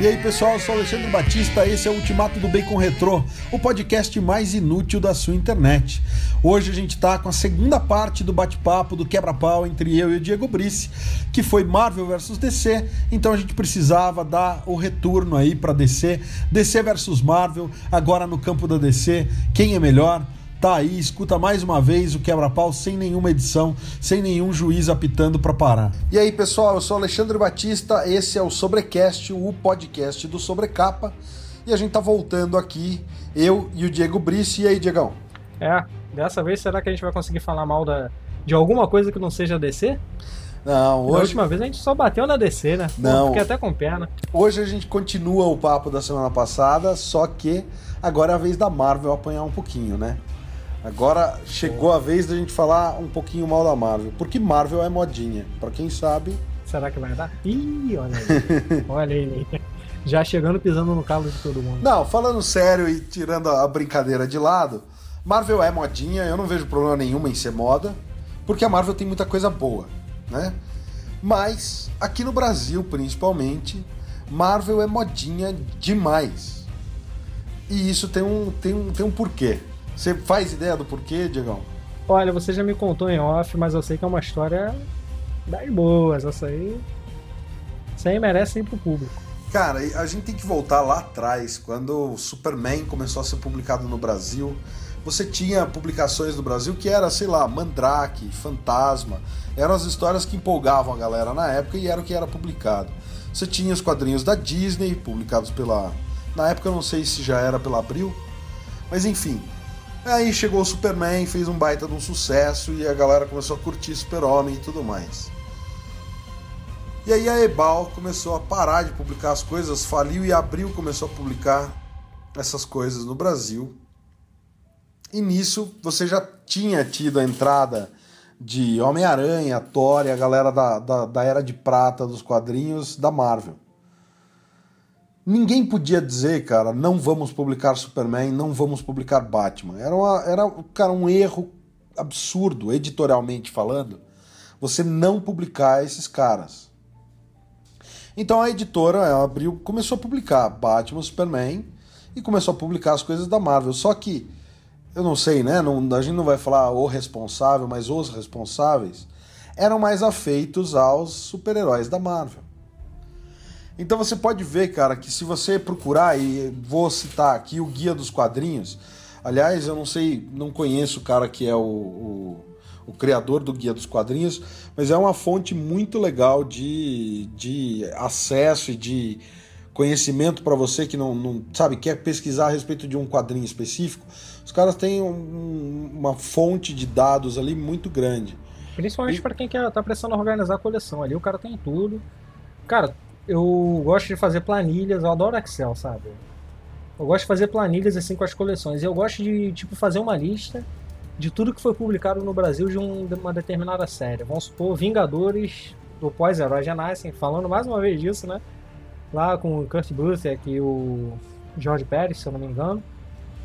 E aí pessoal, eu sou Alexandre Batista, esse é o Ultimato do Bacon Retrô, o podcast mais inútil da sua internet. Hoje a gente tá com a segunda parte do bate-papo, do quebra-pau entre eu e o Diego Brice, que foi Marvel versus DC, então a gente precisava dar o retorno aí para DC, DC versus Marvel, agora no campo da DC, quem é melhor? Tá aí, escuta mais uma vez o quebra-pau sem nenhuma edição, sem nenhum juiz apitando para parar. E aí, pessoal, eu sou Alexandre Batista, esse é o Sobrecast, o podcast do Sobrecapa. E a gente tá voltando aqui, eu e o Diego Brice. E aí, Diegão? É, dessa vez será que a gente vai conseguir falar mal da, de alguma coisa que não seja DC? Não, hoje. Na última vez a gente só bateu na DC, né? Não. Fiquei até com perna. Hoje a gente continua o papo da semana passada, só que agora é a vez da Marvel apanhar um pouquinho, né? Agora chegou a vez da gente falar um pouquinho mal da Marvel, porque Marvel é modinha. Para quem sabe. Será que vai dar? Ih, olha aí. olha aí. Já chegando pisando no calo de todo mundo. Não, falando sério e tirando a brincadeira de lado, Marvel é modinha, eu não vejo problema nenhum em ser moda, porque a Marvel tem muita coisa boa, né? Mas aqui no Brasil, principalmente, Marvel é modinha demais. E isso tem um, tem um, tem um porquê. Você faz ideia do porquê, Diegão? Olha, você já me contou em off, mas eu sei que é uma história das boas. Essa aí. Isso aí merece ir pro público. Cara, a gente tem que voltar lá atrás, quando o Superman começou a ser publicado no Brasil. Você tinha publicações do Brasil que era, sei lá, Mandrake, Fantasma. Eram as histórias que empolgavam a galera na época e era o que era publicado. Você tinha os quadrinhos da Disney, publicados pela. Na época eu não sei se já era pela Abril, mas enfim, Aí chegou o Superman, fez um baita de um sucesso e a galera começou a curtir Super-Homem e tudo mais. E aí a Ebal começou a parar de publicar as coisas, faliu e Abril começou a publicar essas coisas no Brasil. E nisso você já tinha tido a entrada de Homem-Aranha, Thor e a galera da, da, da Era de Prata dos quadrinhos da Marvel. Ninguém podia dizer, cara, não vamos publicar Superman, não vamos publicar Batman. Era, uma, era cara, um erro absurdo, editorialmente falando, você não publicar esses caras. Então a editora abriu, começou a publicar Batman, Superman e começou a publicar as coisas da Marvel. Só que, eu não sei, né? Não, a gente não vai falar o responsável, mas os responsáveis eram mais afeitos aos super-heróis da Marvel. Então você pode ver, cara, que se você procurar, e vou citar aqui o Guia dos Quadrinhos, aliás, eu não sei, não conheço o cara que é o, o, o criador do Guia dos Quadrinhos, mas é uma fonte muito legal de, de acesso e de conhecimento para você que não, não, sabe quer pesquisar a respeito de um quadrinho específico. Os caras têm um, uma fonte de dados ali muito grande. Principalmente e... para quem quer tá precisando organizar a coleção ali, o cara tem tudo. Cara, eu gosto de fazer planilhas, eu adoro Excel, sabe? Eu gosto de fazer planilhas assim com as coleções. Eu gosto de, tipo, fazer uma lista de tudo que foi publicado no Brasil de, um, uma determinada série. Vamos supor, Vingadores do pós-herói Janassi, falando mais uma vez disso, né? Lá com o Kurt Busiek e o George Pérez, se eu não me engano.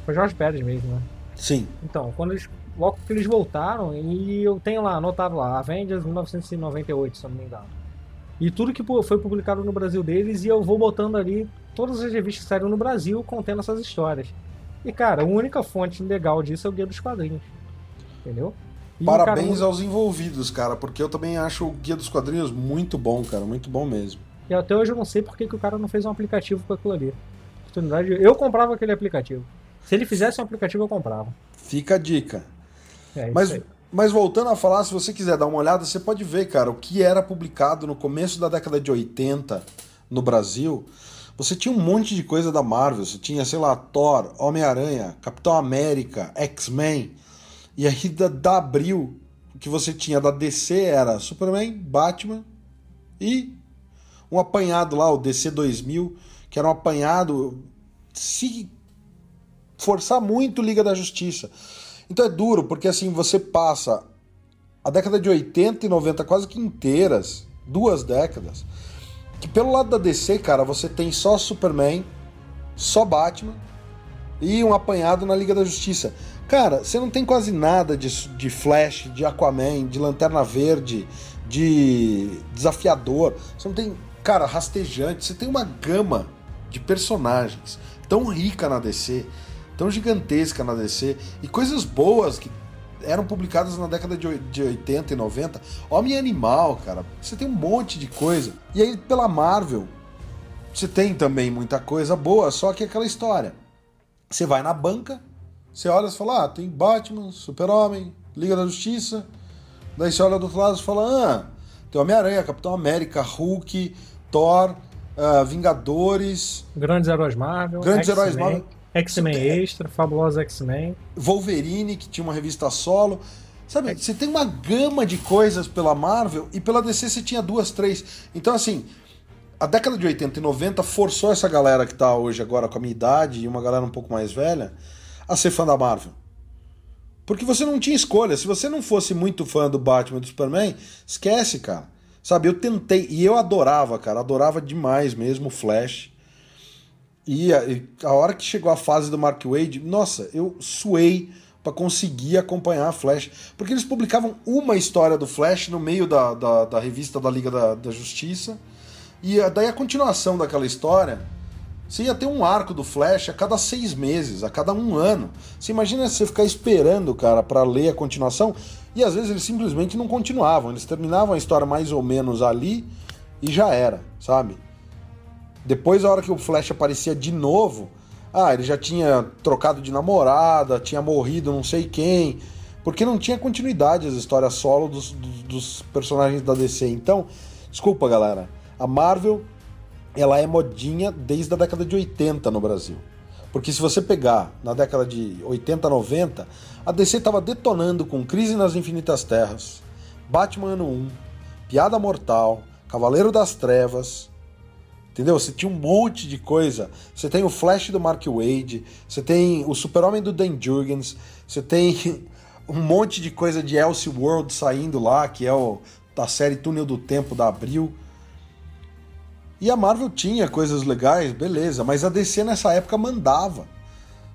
Foi George Pérez mesmo, né? Sim. Então, quando eles, logo que eles voltaram, e eu tenho lá, anotado lá, Avengers 1998, se eu não me engano. E tudo que foi publicado no Brasil deles, e eu vou botando ali todas as revistas que saíram no Brasil contendo essas histórias. E, cara, a única fonte legal disso é o Guia dos Quadrinhos. Entendeu? E, Parabéns cara, aos envolvidos, cara, porque eu também acho o Guia dos Quadrinhos muito bom, cara, muito bom mesmo. E até hoje eu não sei por que, que o cara não fez um aplicativo com aquilo ali. Oportunidade, eu comprava aquele aplicativo. Se ele fizesse um aplicativo, eu comprava. Fica a dica. É, Mas aí. Mas voltando a falar, se você quiser dar uma olhada, você pode ver, cara, o que era publicado no começo da década de 80 no Brasil. Você tinha um monte de coisa da Marvel. Você tinha, sei lá, Thor, Homem-Aranha, Capitão América, X-Men. E aí da, da Abril, o que você tinha da DC era Superman, Batman e um apanhado lá, o DC 2000, que era um apanhado. Se forçar muito, Liga da Justiça. Então é duro, porque assim, você passa a década de 80 e 90 quase que inteiras, duas décadas, que pelo lado da DC, cara, você tem só Superman, só Batman e um apanhado na Liga da Justiça. Cara, você não tem quase nada de, de Flash, de Aquaman, de Lanterna Verde, de Desafiador. Você não tem, cara, rastejante. Você tem uma gama de personagens tão rica na DC, tão gigantesca na DC, e coisas boas que eram publicadas na década de 80 e 90. Homem Animal, cara, você tem um monte de coisa. E aí, pela Marvel, você tem também muita coisa boa, só que aquela história. Você vai na banca, você olha e fala: ah, tem Batman, Super-Homem, Liga da Justiça. Daí você olha do outro lado e fala: ah, tem Homem-Aranha, Capitão América, Hulk, Thor, uh, Vingadores. Grandes heróis Marvel. Grandes heróis Marvel. X-Men Extra, Fabulosa X-Men. Wolverine, que tinha uma revista solo. Sabe, você tem uma gama de coisas pela Marvel e pela DC você tinha duas, três. Então, assim, a década de 80 e 90 forçou essa galera que tá hoje agora com a minha idade e uma galera um pouco mais velha a ser fã da Marvel. Porque você não tinha escolha. Se você não fosse muito fã do Batman e do Superman, esquece, cara. Sabe, eu tentei, e eu adorava, cara, adorava demais mesmo o Flash. E a, a, hora que chegou a fase do Mark Wade, nossa, eu suei para conseguir acompanhar a Flash. Porque eles publicavam uma história do Flash no meio da, da, da revista da Liga da, da Justiça. E daí a continuação daquela história, você ia ter um arco do Flash a cada seis meses, a cada um ano. Você imagina você ficar esperando, cara, para ler a continuação. E às vezes eles simplesmente não continuavam. Eles terminavam a história mais ou menos ali e já era, sabe? Depois, a hora que o Flash aparecia de novo, ah, ele já tinha trocado de namorada, tinha morrido não sei quem, porque não tinha continuidade as histórias solo dos, dos, dos personagens da DC. Então, desculpa, galera, a Marvel ela é modinha desde a década de 80 no Brasil. Porque se você pegar na década de 80, 90, a DC estava detonando com Crise nas Infinitas Terras, Batman Ano 1, Piada Mortal, Cavaleiro das Trevas, Entendeu? Você tinha um monte de coisa. Você tem o Flash do Mark Wade, você tem o Super-Homem do Dan Jurgens, você tem um monte de coisa de Elseworld saindo lá, que é o, da série Túnel do Tempo da Abril. E a Marvel tinha coisas legais, beleza, mas a DC nessa época mandava.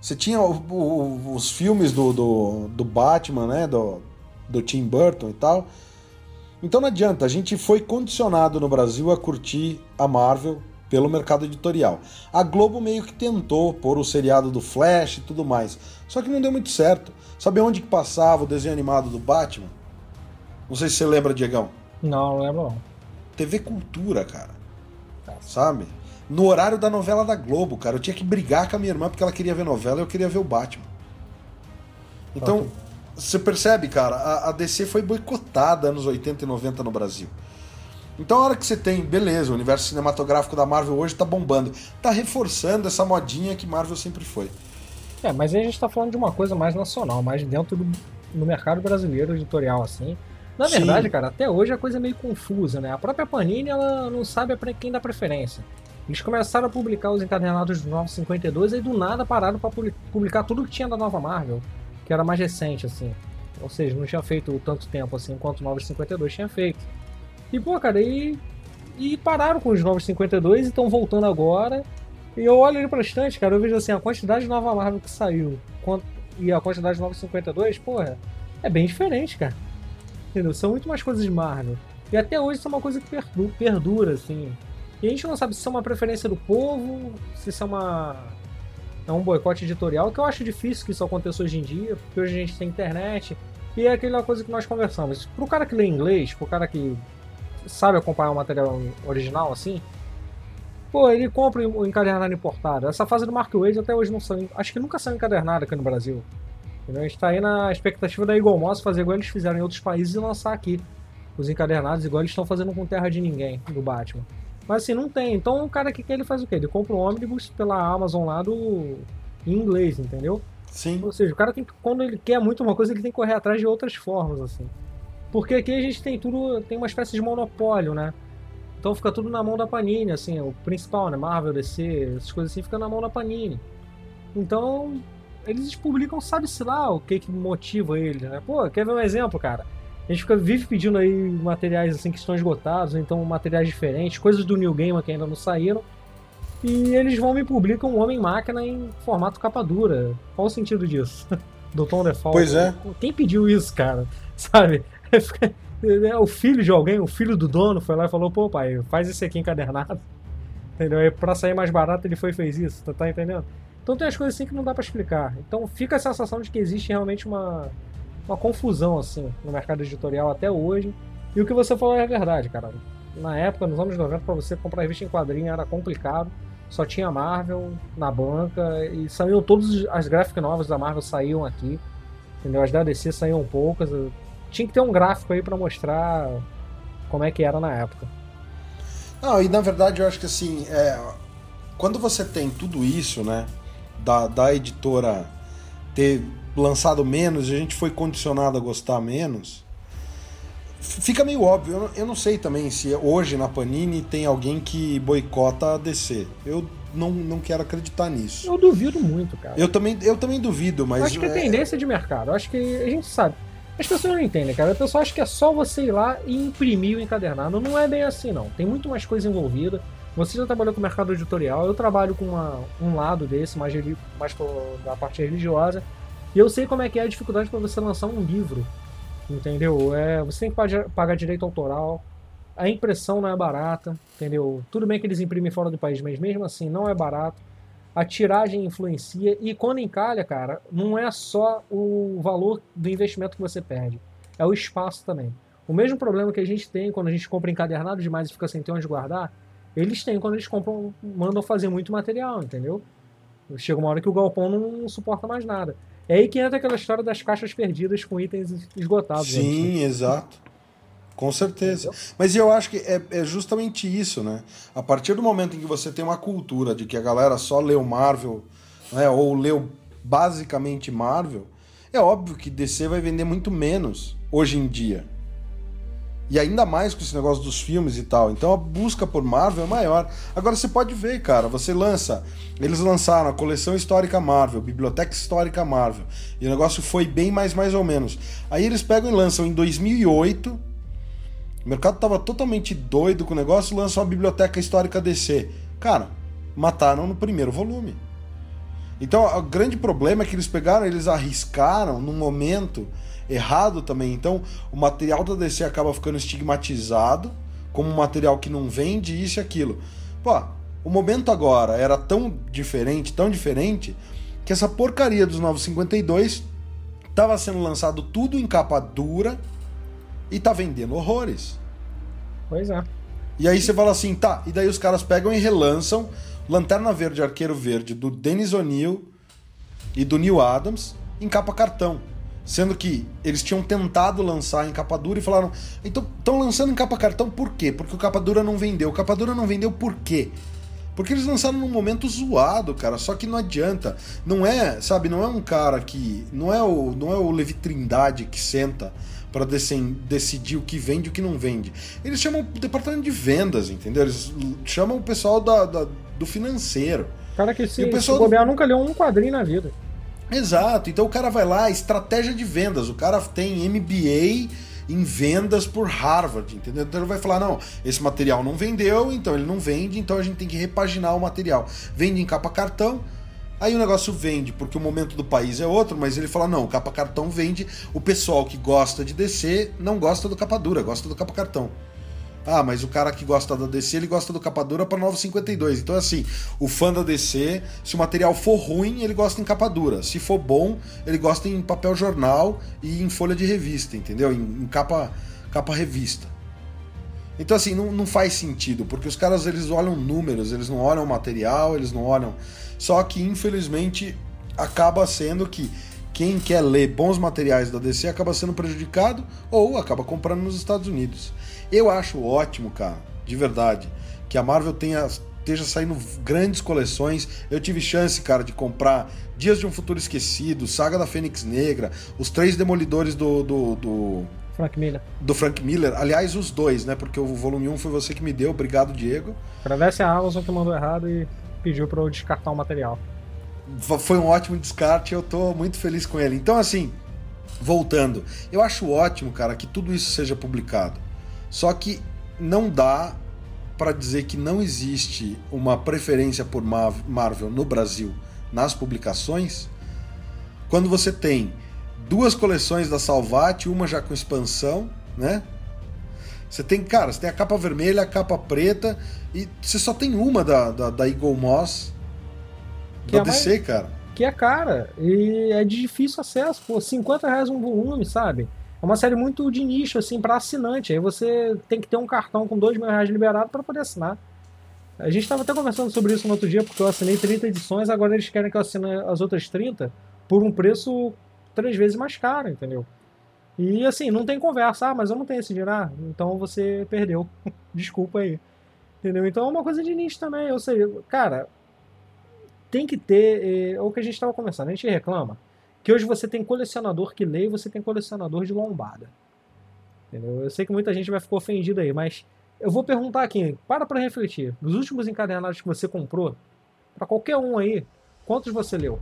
Você tinha o, o, os filmes do, do, do, Batman, né? Do, do Tim Burton e tal. Então não adianta, a gente foi condicionado no Brasil a curtir a Marvel pelo mercado editorial. A Globo meio que tentou pôr o seriado do Flash e tudo mais, só que não deu muito certo. Sabe onde que passava o desenho animado do Batman? Não sei se você lembra, Diegão. Não, não lembro não. TV Cultura, cara. Sabe? No horário da novela da Globo, cara. Eu tinha que brigar com a minha irmã porque ela queria ver novela e eu queria ver o Batman. Então, você percebe, cara, a, a DC foi boicotada anos 80 e 90 no Brasil. Então a hora que você tem, beleza, o universo cinematográfico da Marvel hoje tá bombando, tá reforçando essa modinha que Marvel sempre foi. É, mas aí a gente tá falando de uma coisa mais nacional, mais dentro do no mercado brasileiro editorial, assim. Na verdade, Sim. cara, até hoje a coisa é meio confusa, né? A própria Panini, ela não sabe para quem dá preferência. Eles começaram a publicar os encadernados dos Novos 52 e do nada pararam para publicar tudo que tinha da nova Marvel, que era mais recente, assim. Ou seja, não tinha feito tanto tempo assim quanto o Novos 52 tinha feito. E, pô, cara, e, e pararam com os novos 52 e estão voltando agora. E eu olho ali pra estante, cara, eu vejo assim, a quantidade de nova Marvel que saiu e a quantidade de novos 52, porra, é bem diferente, cara. Entendeu? São muito mais coisas de Marvel. E até hoje isso é uma coisa que perdura, perdura assim. E a gente não sabe se isso é uma preferência do povo, se isso é uma. É um boicote editorial, que eu acho difícil que isso aconteça hoje em dia, porque hoje a gente tem internet. E é aquela coisa que nós conversamos. Pro cara que lê inglês, pro cara que sabe acompanhar o material original assim, pô, ele compra o encadernado importado. Essa fase do Mark Wade até hoje não saiu. Acho que nunca saiu encadernado aqui no Brasil. Entendeu? A gente tá aí na expectativa da Eagle Moss fazer igual eles fizeram em outros países e lançar aqui os encadernados, igual eles estão fazendo com Terra de Ninguém, do Batman. Mas assim, não tem. Então o cara que quer, ele faz o quê? Ele compra um ônibus pela Amazon lá do. em inglês, entendeu? Sim. Ou seja, o cara tem que, quando ele quer muito uma coisa, ele tem que correr atrás de outras formas, assim. Porque aqui a gente tem tudo, tem uma espécie de monopólio, né? Então fica tudo na mão da Panini, assim, o principal, né? Marvel, DC, essas coisas assim, fica na mão da Panini. Então, eles publicam, sabe-se lá o que que motiva eles, né? Pô, quer ver um exemplo, cara? A gente fica, vive pedindo aí materiais assim que estão esgotados, então materiais diferentes, coisas do New Gamer que ainda não saíram. E eles vão me publicam um Homem-Máquina em formato capa dura. Qual o sentido disso? do Tom DeFalco. Pois é. Quem pediu isso, cara? Sabe? o filho de alguém, o filho do dono, foi lá e falou: pô, pai, faz esse aqui encadernado. Entendeu? E pra sair mais barato ele foi e fez isso, tá, tá entendendo? Então tem as coisas assim que não dá para explicar. Então fica a sensação de que existe realmente uma, uma confusão assim no mercado editorial até hoje. E o que você falou é verdade, cara. Na época, nos anos 90, para você comprar revista em quadrinho era complicado. Só tinha Marvel na banca e saíram todas as gráficas novas da Marvel saíam aqui. Entendeu? As da DC saíam poucas. Tinha que ter um gráfico aí para mostrar como é que era na época. Não, e na verdade eu acho que assim, é, quando você tem tudo isso, né, da, da editora ter lançado menos e a gente foi condicionado a gostar menos, fica meio óbvio. Eu não, eu não sei também se hoje na Panini tem alguém que boicota a DC. Eu não, não quero acreditar nisso. Eu duvido muito, cara. Eu também, eu também duvido, mas. Eu acho que é tendência de mercado. Eu acho que a gente sabe. As pessoas não entendem, cara. A pessoa acha que é só você ir lá e imprimir o encadernado. Não é bem assim, não. Tem muito mais coisa envolvida. Você já trabalhou com o mercado editorial, eu trabalho com uma, um lado desse, mais, mais da parte religiosa, e eu sei como é que é a dificuldade para você lançar um livro, entendeu? É, você tem que pagar, direito autoral, a impressão não é barata, entendeu? Tudo bem que eles imprimem fora do país, mas mesmo assim não é barato a tiragem influencia e quando encalha, cara, não é só o valor do investimento que você perde, é o espaço também. O mesmo problema que a gente tem quando a gente compra encadernado demais e fica sem ter onde guardar, eles têm quando eles compram, mandam fazer muito material, entendeu? Chega uma hora que o galpão não suporta mais nada. É aí que entra aquela história das caixas perdidas com itens esgotados. Sim, né? exato. Com certeza. Mas eu acho que é, é, justamente isso, né? A partir do momento em que você tem uma cultura de que a galera só leu Marvel, né, ou leu basicamente Marvel, é óbvio que DC vai vender muito menos hoje em dia. E ainda mais com esse negócio dos filmes e tal. Então a busca por Marvel é maior. Agora você pode ver, cara, você lança. Eles lançaram a coleção histórica Marvel, Biblioteca Histórica Marvel. E o negócio foi bem mais mais ou menos. Aí eles pegam e lançam em 2008 o mercado tava totalmente doido com o negócio, lançam uma biblioteca histórica DC. Cara, mataram no primeiro volume. Então, o grande problema é que eles pegaram, eles arriscaram num momento errado também. Então, o material da DC acaba ficando estigmatizado como um material que não vende isso e aquilo. Pô, o momento agora era tão diferente, tão diferente, que essa porcaria dos 952 estava sendo lançado tudo em capa dura e tá vendendo horrores. Pois é. E aí você fala assim, tá, e daí os caras pegam e relançam Lanterna Verde Arqueiro Verde do Dennis O'Neill e do Neil Adams em capa cartão. Sendo que eles tinham tentado lançar em capa dura e falaram, então estão lançando em capa cartão por quê? Porque o capa dura não vendeu. O capa dura não vendeu por quê? Porque eles lançaram num momento zoado, cara. Só que não adianta. Não é, sabe, não é um cara que. Não é o, não é o Levi Trindade que senta para decidir o que vende e o que não vende. Eles chamam o departamento de vendas, entendeu? Eles chamam o pessoal da, da do financeiro. Cara que se, o pessoal... se bobear nunca leu um quadrinho na vida. Exato. Então o cara vai lá, estratégia de vendas. O cara tem MBA em vendas por Harvard, entendeu? Então ele vai falar: não, esse material não vendeu, então ele não vende, então a gente tem que repaginar o material. Vende em capa cartão, Aí o negócio vende, porque o momento do país é outro, mas ele fala: não, capa cartão vende. O pessoal que gosta de DC não gosta do capa dura, gosta do capa cartão. Ah, mas o cara que gosta da DC, ele gosta do capa dura para 952. Então, assim, o fã da DC, se o material for ruim, ele gosta em capa dura. Se for bom, ele gosta em papel jornal e em folha de revista, entendeu? Em, em capa, capa revista. Então, assim, não, não faz sentido, porque os caras eles olham números, eles não olham material, eles não olham só que, infelizmente, acaba sendo que quem quer ler bons materiais da DC acaba sendo prejudicado ou acaba comprando nos Estados Unidos. Eu acho ótimo, cara, de verdade, que a Marvel tenha esteja saindo grandes coleções. Eu tive chance, cara, de comprar Dias de um Futuro Esquecido, Saga da Fênix Negra, os três Demolidores do, do, do Frank Miller. Do Frank Miller. Aliás, os dois, né? Porque o volume 1 foi você que me deu. Obrigado, Diego. Agradece a Amazon que mandou errado e pediu para eu descartar o material. Foi um ótimo descarte, eu tô muito feliz com ele. Então, assim, voltando, eu acho ótimo, cara, que tudo isso seja publicado. Só que não dá para dizer que não existe uma preferência por Marvel no Brasil nas publicações, quando você tem duas coleções da Salvat, uma já com expansão, né? Você tem, cara, você tem a capa vermelha, a capa preta, e você só tem uma da, da, da Eagle Moss Que da é DC, cara. Que é cara. E é de difícil acesso, pô. 50 reais um volume, sabe? É uma série muito de nicho, assim, para assinante. Aí você tem que ter um cartão com 2 mil reais liberado para poder assinar. A gente estava até conversando sobre isso no outro dia, porque eu assinei 30 edições, agora eles querem que eu assine as outras 30 por um preço três vezes mais caro, entendeu? E assim, não tem conversa, ah, mas eu não tenho esse dinheiro, ah, então você perdeu. Desculpa aí. Entendeu? Então é uma coisa de nicho também. Ou seja, cara, tem que ter. É, o que a gente estava conversando, a gente reclama que hoje você tem colecionador que lê e você tem colecionador de lombada. Entendeu? Eu sei que muita gente vai ficar ofendida aí, mas eu vou perguntar aqui, para para refletir. Dos últimos encadernados que você comprou, para qualquer um aí, quantos você leu?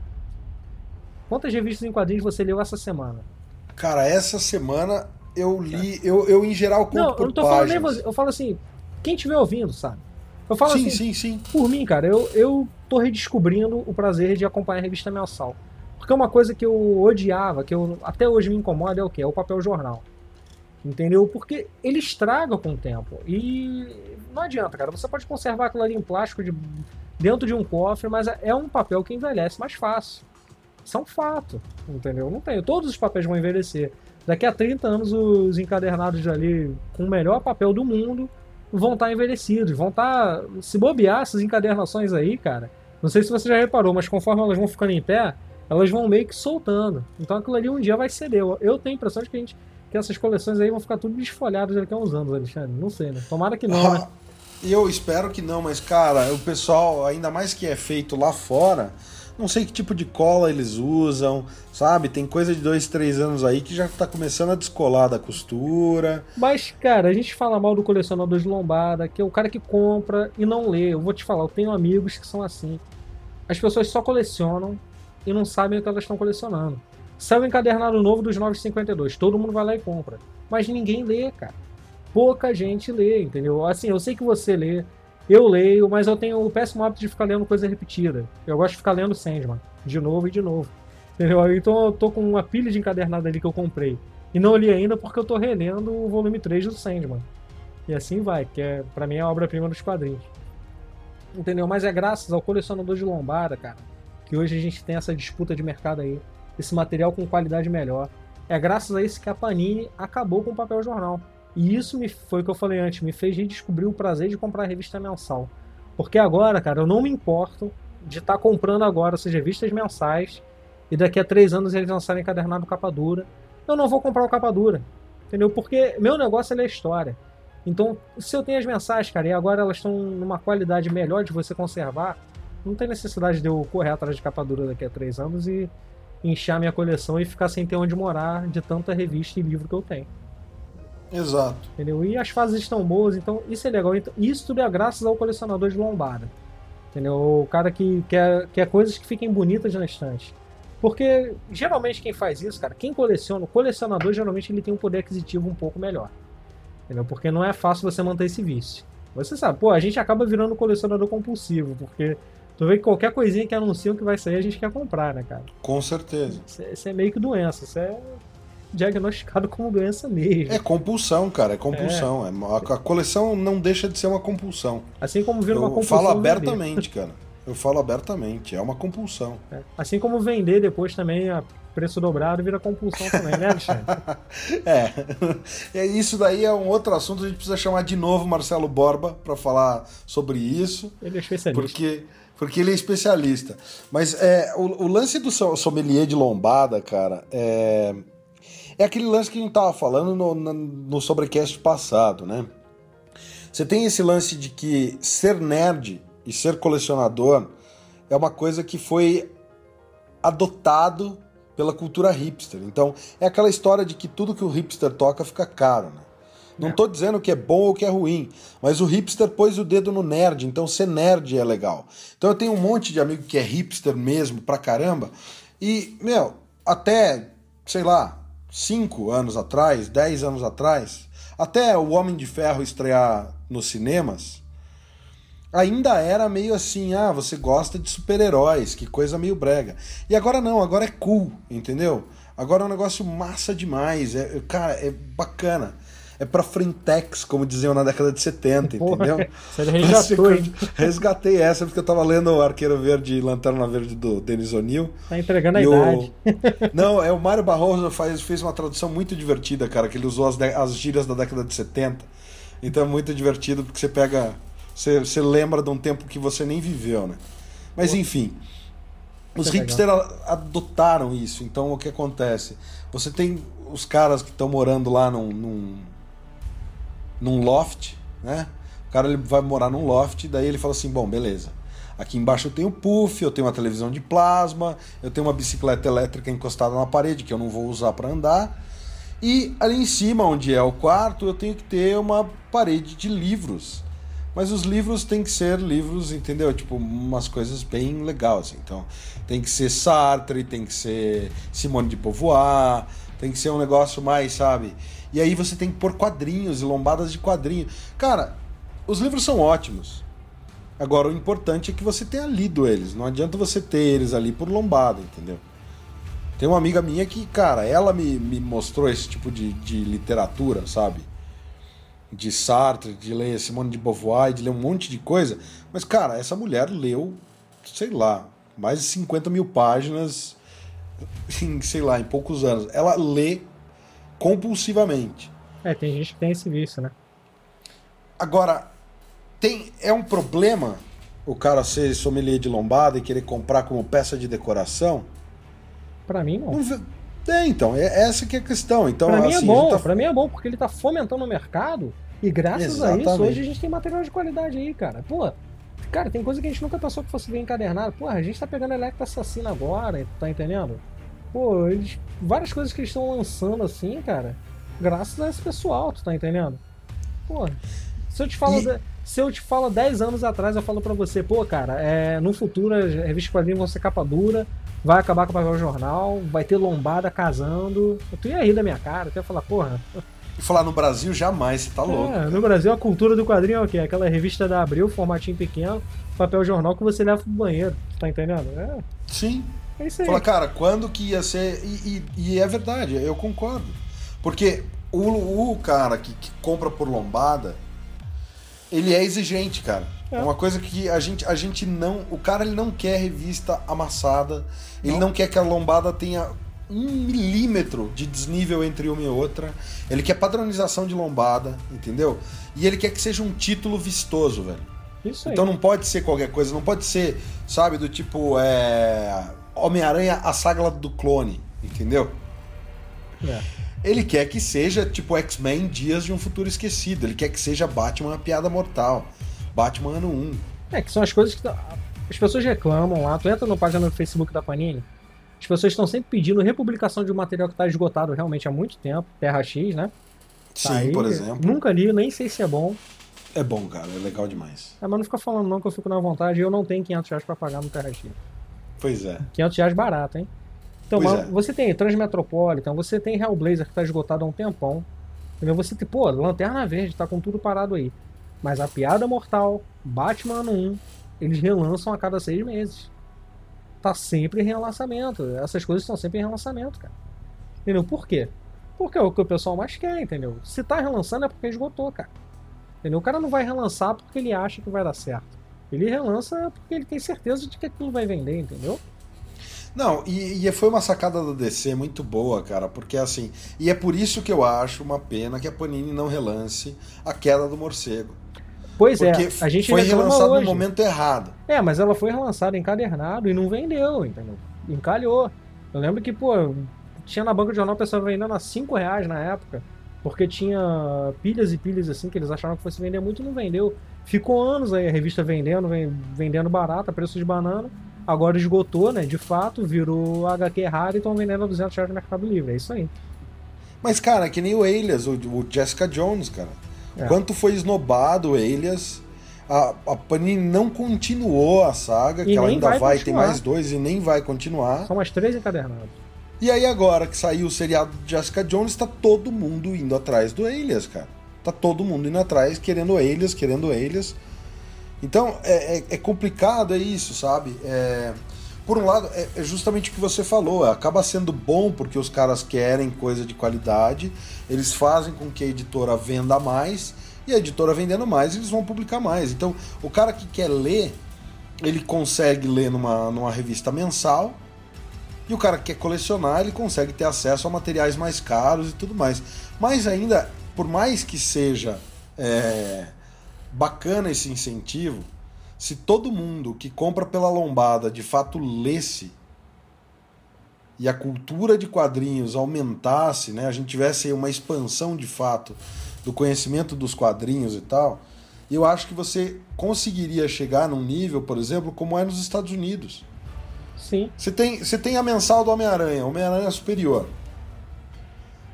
Quantas revistas em quadrinhos você leu essa semana? Cara, essa semana eu li, eu, eu em geral compro Não, eu não tô falando nem você, eu falo assim, quem estiver ouvindo, sabe? Eu falo Sim, assim, sim, sim. por mim, cara, eu, eu tô redescobrindo o prazer de acompanhar a revista mensal. Porque uma coisa que eu odiava, que eu até hoje me incomoda, é o quê? É o papel jornal. Entendeu? Porque ele estraga com o tempo. E não adianta, cara. Você pode conservar aquilo ali em plástico de, dentro de um cofre, mas é um papel que envelhece mais fácil. Isso é um fato. Entendeu? Não tem. Todos os papéis vão envelhecer. Daqui a 30 anos, os encadernados ali com o melhor papel do mundo vão estar envelhecidos. Vão estar. Se bobear essas encadernações aí, cara. Não sei se você já reparou, mas conforme elas vão ficando em pé, elas vão meio que soltando. Então aquilo ali um dia vai ceder. Eu, tenho a impressão de que, a gente, que essas coleções aí vão ficar tudo desfolhadas daqui a uns anos, Alexandre. Não sei, né? Tomara que não, né? Eu espero que não, mas cara, o pessoal, ainda mais que é feito lá fora, não sei que tipo de cola eles usam, sabe? Tem coisa de dois, três anos aí que já tá começando a descolar da costura. Mas, cara, a gente fala mal do colecionador de lombada, que é o cara que compra e não lê. Eu vou te falar, eu tenho amigos que são assim. As pessoas só colecionam e não sabem o que elas estão colecionando. Saiu um encadernado novo dos 952, todo mundo vai lá e compra. Mas ninguém lê, cara. Pouca gente lê, entendeu? Assim, eu sei que você lê, eu leio, mas eu tenho o péssimo hábito de ficar lendo coisa repetida. Eu gosto de ficar lendo Sandman, de novo e de novo. Entendeu? Então eu tô com uma pilha de encadernado ali que eu comprei. E não li ainda porque eu tô relendo o volume 3 do Sandman. E assim vai, que é, pra mim é a obra-prima dos quadrinhos. Entendeu? Mas é graças ao colecionador de lombada, cara, que hoje a gente tem essa disputa de mercado aí, esse material com qualidade melhor. É graças a isso que a Panini acabou com o papel jornal. E isso me foi o que eu falei antes, me fez redescobrir o prazer de comprar revista mensal. Porque agora, cara, eu não me importo de estar comprando agora essas revistas mensais e daqui a três anos eles lançarem encadernado capa dura. Eu não vou comprar o capa dura. Entendeu? Porque meu negócio é história. Então, se eu tenho as mensais, cara, e agora elas estão numa qualidade melhor de você conservar, não tem necessidade de eu correr atrás de capa dura daqui a três anos e inchar minha coleção e ficar sem ter onde morar de tanta revista e livro que eu tenho. Exato. Entendeu? E as fases estão boas, então isso é legal. Então, isso tudo é graças ao colecionador de lombada. Entendeu? O cara que quer, quer coisas que fiquem bonitas na estante. Porque geralmente quem faz isso, cara, quem coleciona, o colecionador geralmente ele tem um poder aquisitivo um pouco melhor. Entendeu? Porque não é fácil você manter esse vício. Você sabe, pô, a gente acaba virando colecionador compulsivo, porque tu vê que qualquer coisinha que anunciam que vai sair a gente quer comprar, né, cara? Com certeza. Isso é, isso é meio que doença, isso é diagnosticado como doença mesmo. É compulsão, cara, é compulsão. É. A, a coleção não deixa de ser uma compulsão. Assim como vira uma Eu compulsão. falo vender. abertamente, cara. Eu falo abertamente, é uma compulsão. É. Assim como vender depois também a preço dobrado vira compulsão também, né, Alexandre? É. é. Isso daí é um outro assunto, a gente precisa chamar de novo Marcelo Borba para falar sobre isso. Ele é especialista. Porque, porque ele é especialista. Mas é, o, o lance do so- sommelier de lombada, cara, é, é aquele lance que a gente tava falando no, no, sobrecast passado, né? Você tem esse lance de que ser nerd e ser colecionador é uma coisa que foi adotado pela cultura hipster. Então, é aquela história de que tudo que o hipster toca fica caro, né? Não É. tô dizendo que é bom ou que é ruim, mas o hipster pôs o dedo no nerd, então ser nerd é legal. Então eu tenho um monte de amigo que é hipster mesmo pra caramba, e, meu, até, sei lá, 5 anos atrás, 10 anos atrás, até o Homem de Ferro estrear nos cinemas, ainda era meio assim, ah, você gosta de super-heróis, que coisa meio brega. E agora não, agora é cool, entendeu? Agora é um negócio massa demais, é, cara, é bacana. É pra frentex, como diziam na década de 70, Porra, entendeu? Você resgatou? Resgatei essa porque eu tava lendo o Arqueiro Verde e Lanterna Verde do Denis O'Neill. Tá entregando a E o- idade. Não, é o Mário Barroso faz, fez uma tradução muito divertida, cara, que ele usou as, as gírias da década de 70. Então é muito divertido porque você pega. Você, você lembra de um tempo que você nem viveu, né? Mas enfim. Os é hipsters adotaram isso. Então o que acontece? Você tem os caras que estão morando lá num, num, num loft, né? O cara ele vai morar num loft, daí ele fala assim: bom, beleza. Aqui embaixo eu tenho puff, eu tenho uma televisão de plasma, eu tenho uma bicicleta elétrica encostada na parede que eu não vou usar para andar. E ali em cima, onde é o quarto, eu tenho que ter uma parede de livros. Mas os livros têm que ser livros, entendeu? Tipo, umas coisas bem legais. assim. Então, tem que ser Sartre, tem que ser Simone de Beauvoir, tem que ser um negócio mais, sabe? E aí você tem que pôr quadrinhos e lombadas de quadrinho. Cara, os livros são ótimos. Agora, o importante é que você tenha lido eles. Não adianta você ter eles ali por lombada, entendeu? Tem uma amiga minha que, cara, ela me, me mostrou esse tipo de, de literatura, sabe? De Sartre, de ler Simone de Beauvoir, de ler um monte de coisa. Mas, cara, essa mulher leu, sei lá, mais de 50 mil páginas em, sei lá, em poucos anos. Ela lê compulsivamente. É, tem gente que tem esse vício, né? Agora, tem é um problema o cara ser sommelier de lombada e querer comprar como peça de decoração? Pra mim, não. Não É, então, é essa que é a questão. Então, pra mim assim, é a bom, tá- pra mim é bom, porque ele tá fomentando o mercado e graças a isso Exatamente. hoje a gente tem material de qualidade aí, cara. Pô, cara, tem coisa que a gente nunca pensou que fosse ver encadernado. Pô, a gente tá pegando Electra Assassina agora, tá entendendo? Pô, eles, várias coisas que eles estão lançando assim, cara, graças a esse pessoal, tu tá entendendo? Pô, se eu te falo, E- de- se eu te falo 10 anos atrás, eu falo pra você, pô, cara, é, no futuro as revistas de quadrinhos vão ser capa dura, vai acabar com o papel jornal, vai ter lombada casando. Tu ia rir da minha cara, tu ia falar, porra. falar no Brasil jamais, você tá louco. É, no Brasil a cultura do quadrinho é o quê? Aquela revista da Abril, formatinho pequeno, papel jornal que você leva pro banheiro, tá entendendo? É, Sim. É isso aí. Fala, cara, quando que ia ser. E, e- e é verdade, eu concordo. Porque o, o cara que, que compra por lombada, ele é exigente, cara. É. É. uma coisa que a gente, a gente não. O cara ele não quer revista amassada, ele Não. não quer que a lombada tenha um milímetro de desnível entre uma e outra. Ele quer padronização de lombada, entendeu? E ele quer que seja um título vistoso, velho. Isso aí. Então não pode ser qualquer coisa, não pode ser, sabe, do tipo é, Homem-Aranha, a saga do clone, entendeu? É. Ele quer que seja tipo X-Men Dias de um Futuro Esquecido, ele quer que seja Batman a Piada Mortal, Batman ano 1. É, que são as coisas que tá- as pessoas reclamam lá. Tu entra na página no Facebook da Panini, as pessoas estão sempre pedindo republicação de um material que está esgotado realmente há muito tempo, Terra X, né? Sim, Tá aí, por exemplo. Nunca li, nem sei se é bom. É bom, cara, é legal demais. É, mas não fica falando não que eu fico na vontade eu não tenho 500 reais pra pagar no Terra X. Pois é. 500 reais barato, hein? Então, é. você tem Transmetropolitan, você tem Hellblazer que tá esgotado há um tempão. Entendeu? Você tem, pô, Lanterna Verde, tá com tudo parado aí. Mas a Piada Mortal, Batman ano 1, eles relançam a cada seis meses. Tá sempre em relançamento. Essas coisas estão sempre em relançamento, cara. Entendeu? Por quê? Porque é o que o pessoal mais quer, entendeu? Se tá relançando é porque esgotou, cara. Entendeu? O cara não vai relançar porque ele acha que vai dar certo. Ele relança porque ele tem certeza de que aquilo vai vender, entendeu? Não, e, e foi uma sacada da DC muito boa, cara, porque assim, e é por isso que eu acho uma pena que a Panini não relance a queda do morcego. Pois Porque é, a gente foi relançado no momento errado. É, mas ela foi relançada encadernado e não vendeu, entendeu? Encalhou. Eu lembro que, pô, tinha na banca de jornal o pessoal vendendo a 5 reais na época, porque tinha pilhas e pilhas assim que eles acharam que fosse vender muito e não vendeu. Ficou anos aí a revista vendendo, ven- vendendo barata, preço de banana. Agora esgotou, né? De fato, virou HQ raro e estão vendendo a 200 reais no Mercado Livre. É isso aí. Mas, cara, que nem o Alias, o, o Jessica Jones, cara. É. Quanto foi esnobado o Alias, a, a Panini não continuou a saga, E que ela ainda vai, vai tem mais dois e nem vai continuar. São mais três encadernados. E aí agora que saiu o seriado de Jessica Jones, tá todo mundo indo atrás do Alias, cara. Tá todo mundo indo atrás, querendo Alias, querendo Alias. Então é, é- é complicado, é isso, sabe? É, por um lado, é, é justamente o que você falou, acaba sendo bom porque os caras querem coisa de qualidade, eles fazem com que a editora venda mais, e a editora vendendo mais, eles vão publicar mais. Então, o cara que quer ler, ele consegue ler numa, numa revista mensal, e o cara que quer colecionar, ele consegue ter acesso a materiais mais caros e tudo mais. Mas ainda, por mais que seja é, bacana esse incentivo, se todo mundo que compra pela lombada de fato lesse e a cultura de quadrinhos aumentasse, né, a gente tivesse uma expansão de fato do conhecimento dos quadrinhos e tal, eu acho que você conseguiria chegar num nível, por exemplo, como é nos Estados Unidos. Sim. Você tem, você tem a mensal do Homem-Aranha, Homem-Aranha Superior.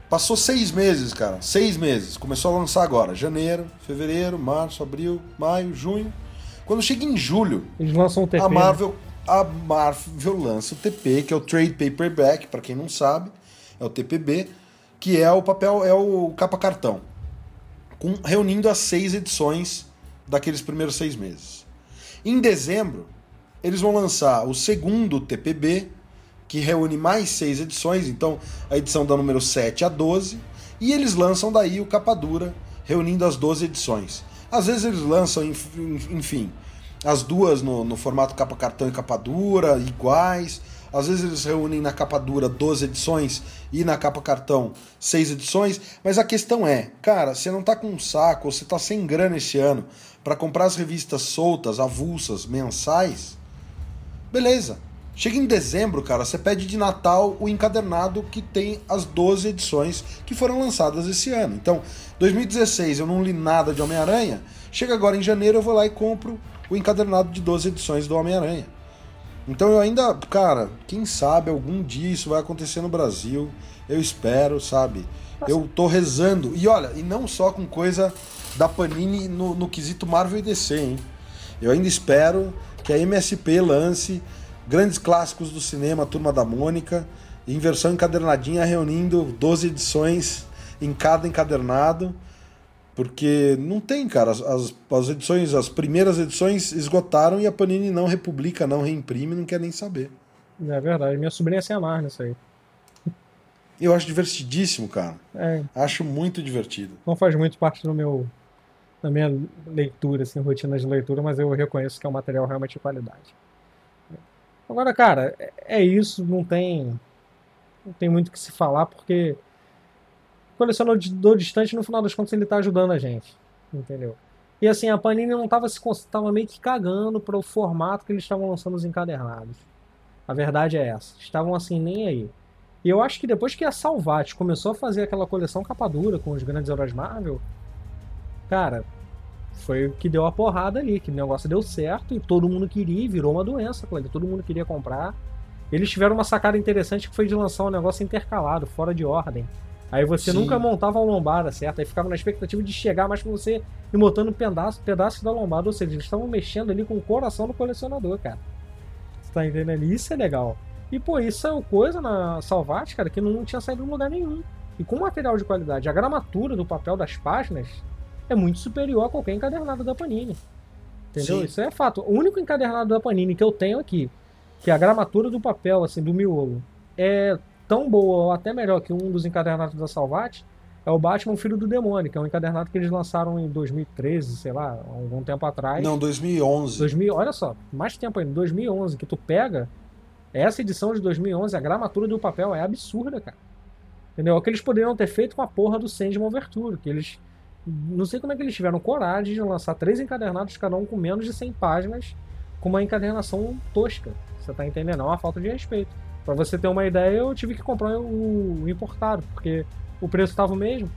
Passou seis meses, cara. Seis meses. Começou a lançar agora. Janeiro, fevereiro, março, abril, maio, junho. Quando chega em julho, eles lançam o TP. A né? Marvel, a Marvel lança o TP, que é o Trade Paperback, para quem não sabe, é o TPB, que é o papel, é o capa cartão, com, reunindo as seis edições daqueles primeiros seis meses. Em dezembro, eles vão lançar o segundo TPB, que reúne mais seis edições, então a edição da número 7 a 12, e eles lançam daí o capa dura, reunindo as 12 edições. Às vezes eles lançam, enfim, as duas no, no formato capa cartão e capa dura, iguais. Às vezes eles reúnem na capa dura 12 edições e na capa cartão 6 edições, mas a questão é, cara, você não tá com um saco, você tá sem grana esse ano para comprar as revistas soltas, avulsas, mensais, beleza. Chega em dezembro, cara, você pede de Natal o encadernado que tem as 12 edições que foram lançadas esse ano. Então, 2016 eu não li nada de Homem-Aranha, chega agora em janeiro eu vou lá e compro o encadernado de 12 edições do Homem-Aranha. Então eu ainda, cara, quem sabe algum dia isso vai acontecer no Brasil. Eu espero, sabe? Eu tô rezando. E olha, e não só com coisa da Panini no, no quesito Marvel e DC, hein? Eu ainda espero que a MSP lance grandes clássicos do cinema, Turma da Mônica, em versão encadernadinha, reunindo 12 edições em cada encadernado, porque não tem, cara, as, as edições, as primeiras edições esgotaram e a Panini não republica, não reimprime, não quer nem saber. É verdade, minha sobrinha se amar nisso aí. Eu acho divertidíssimo, cara. É. Acho muito divertido. Não faz muito parte do meu da minha leitura, assim, rotina de leitura, mas eu reconheço que é um material realmente de qualidade. Agora, cara, é, é isso, não tem não tem muito que se falar, porque o colecionador distante, no final das contas, ele tá ajudando a gente, entendeu? E assim, a Panini não tava se tava meio que cagando para o formato que eles estavam lançando os encadernados. A verdade é essa. Estavam assim, nem aí. E eu acho que depois que a Salvat começou a fazer aquela coleção capa dura com os grandes heróis Marvel, cara, foi o que deu a porrada ali, que o negócio deu certo e todo mundo queria e virou uma doença, todo mundo queria comprar. Eles tiveram uma sacada interessante que foi de lançar um negócio intercalado, fora de ordem. Aí você Sim. nunca montava a lombada, certo? Aí ficava na expectativa de chegar mais pra você e montando pedaços pedaço da lombada. Ou seja, eles estavam mexendo ali com o coração do colecionador, cara. Você tá entendendo? Isso é legal. E, pô, isso é coisa na Salvat, cara, que não tinha saído em lugar nenhum. E com material de qualidade. A gramatura do papel das páginas é muito superior a qualquer encadernado da Panini. Entendeu? Sim. Isso é fato. O único encadernado da Panini que eu tenho aqui, que a gramatura do papel, assim, do miolo, é tão boa ou até melhor que um dos encadernados da Salvat, é o Batman Filho do Demônio, que é um encadernado que eles lançaram em 2013, sei lá, algum tempo atrás. Não, 2011. 2000, olha só, mais tempo ainda, 2011, que tu pega essa edição de 2011, a gramatura do papel é absurda, cara. Entendeu? É o que eles poderiam ter feito com a porra do Sandman Overture, que eles não sei como é que eles tiveram coragem de lançar três encadernados, cada um com menos de 100 páginas, com uma encadernação tosca. Você tá entendendo? É uma falta de respeito. Para você ter uma ideia, eu tive que comprar o importado, porque o preço estava o mesmo.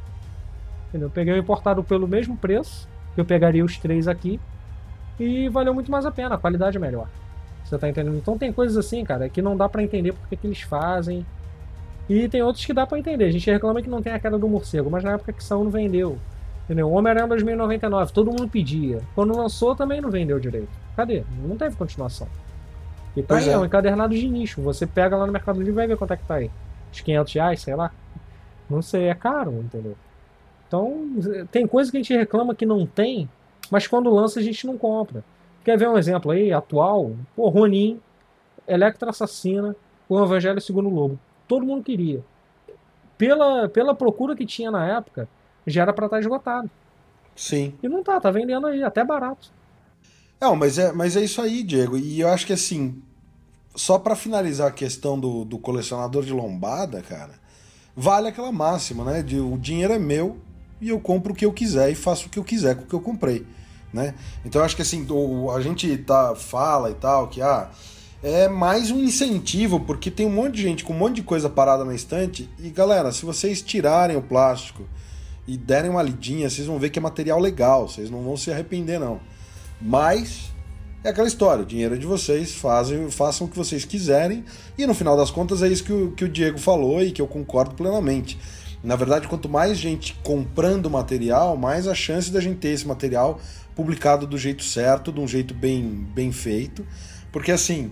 Entendeu? Eu peguei o importado pelo mesmo preço, eu pegaria os três aqui, e valeu muito mais a pena, a qualidade é melhor. Você tá entendendo? Então tem coisas assim, cara, que não dá para entender porque que eles fazem. E tem outros que dá para entender. A gente reclama que não tem a queda do morcego, mas na época que são não vendeu. Entendeu? Homem-Aranha 2099, todo mundo pedia. Quando lançou, também não vendeu direito. Cadê? Não teve continuação. E tá aí, é. é um encadernado de nicho. Você pega lá no Mercado Livre e vai ver quanto é que tá aí. Uns 500 reais, sei lá. Não sei, é caro, entendeu? Então, tem coisa que a gente reclama que não tem, mas quando lança a gente não compra. Quer ver um exemplo aí, atual? Pô, Ronin. Electra Assassina, o Evangelho Segundo Lobo. Todo mundo queria. Pela, pela procura que tinha na época, já era para estar tá esgotado. Sim. E não tá, tá vendendo aí, até barato. Não, mas é, mas é isso aí, Diego. E eu acho que assim, só para finalizar a questão do, do colecionador de lombada, cara, vale aquela máxima, né? De o dinheiro é meu e eu compro o que eu quiser e faço o que eu quiser com o que eu comprei, né? Então eu acho que assim, o, a gente tá, fala e tal, que ah, é mais um incentivo, porque tem um monte de gente com um monte de coisa parada na estante. E galera, se vocês tirarem o plástico e derem uma lidinha, vocês vão ver que é material legal, vocês não vão se arrepender, não. Mas é aquela história, o dinheiro é de vocês, fazem, façam o que vocês quiserem, e no final das contas é isso que o, que o Diego falou e que eu concordo plenamente. Na verdade, quanto mais gente comprando material, mais a chance da gente ter esse material publicado do jeito certo, de um jeito bem, bem feito. Porque assim,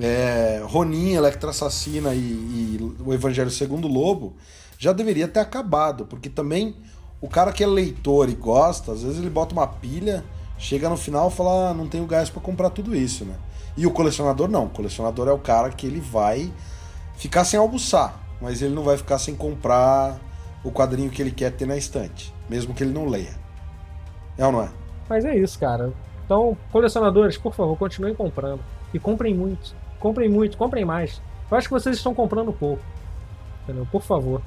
é, Ronin, Electra Assassina e, e o Evangelho Segundo Lobo já deveria ter acabado, porque também o cara que é leitor e gosta, às vezes ele bota uma pilha chega no final e fala, ah, não tenho gás para comprar tudo isso, né? E o colecionador não, o colecionador é o cara que ele vai ficar sem almoçar, mas ele não vai ficar sem comprar o quadrinho que ele quer ter na estante, mesmo que ele não leia. É ou não é? Mas é isso, cara. Então, colecionadores, por favor, continuem comprando. E comprem muito. Comprem muito, comprem mais. Eu acho que vocês estão comprando pouco. Entendeu? Por favor.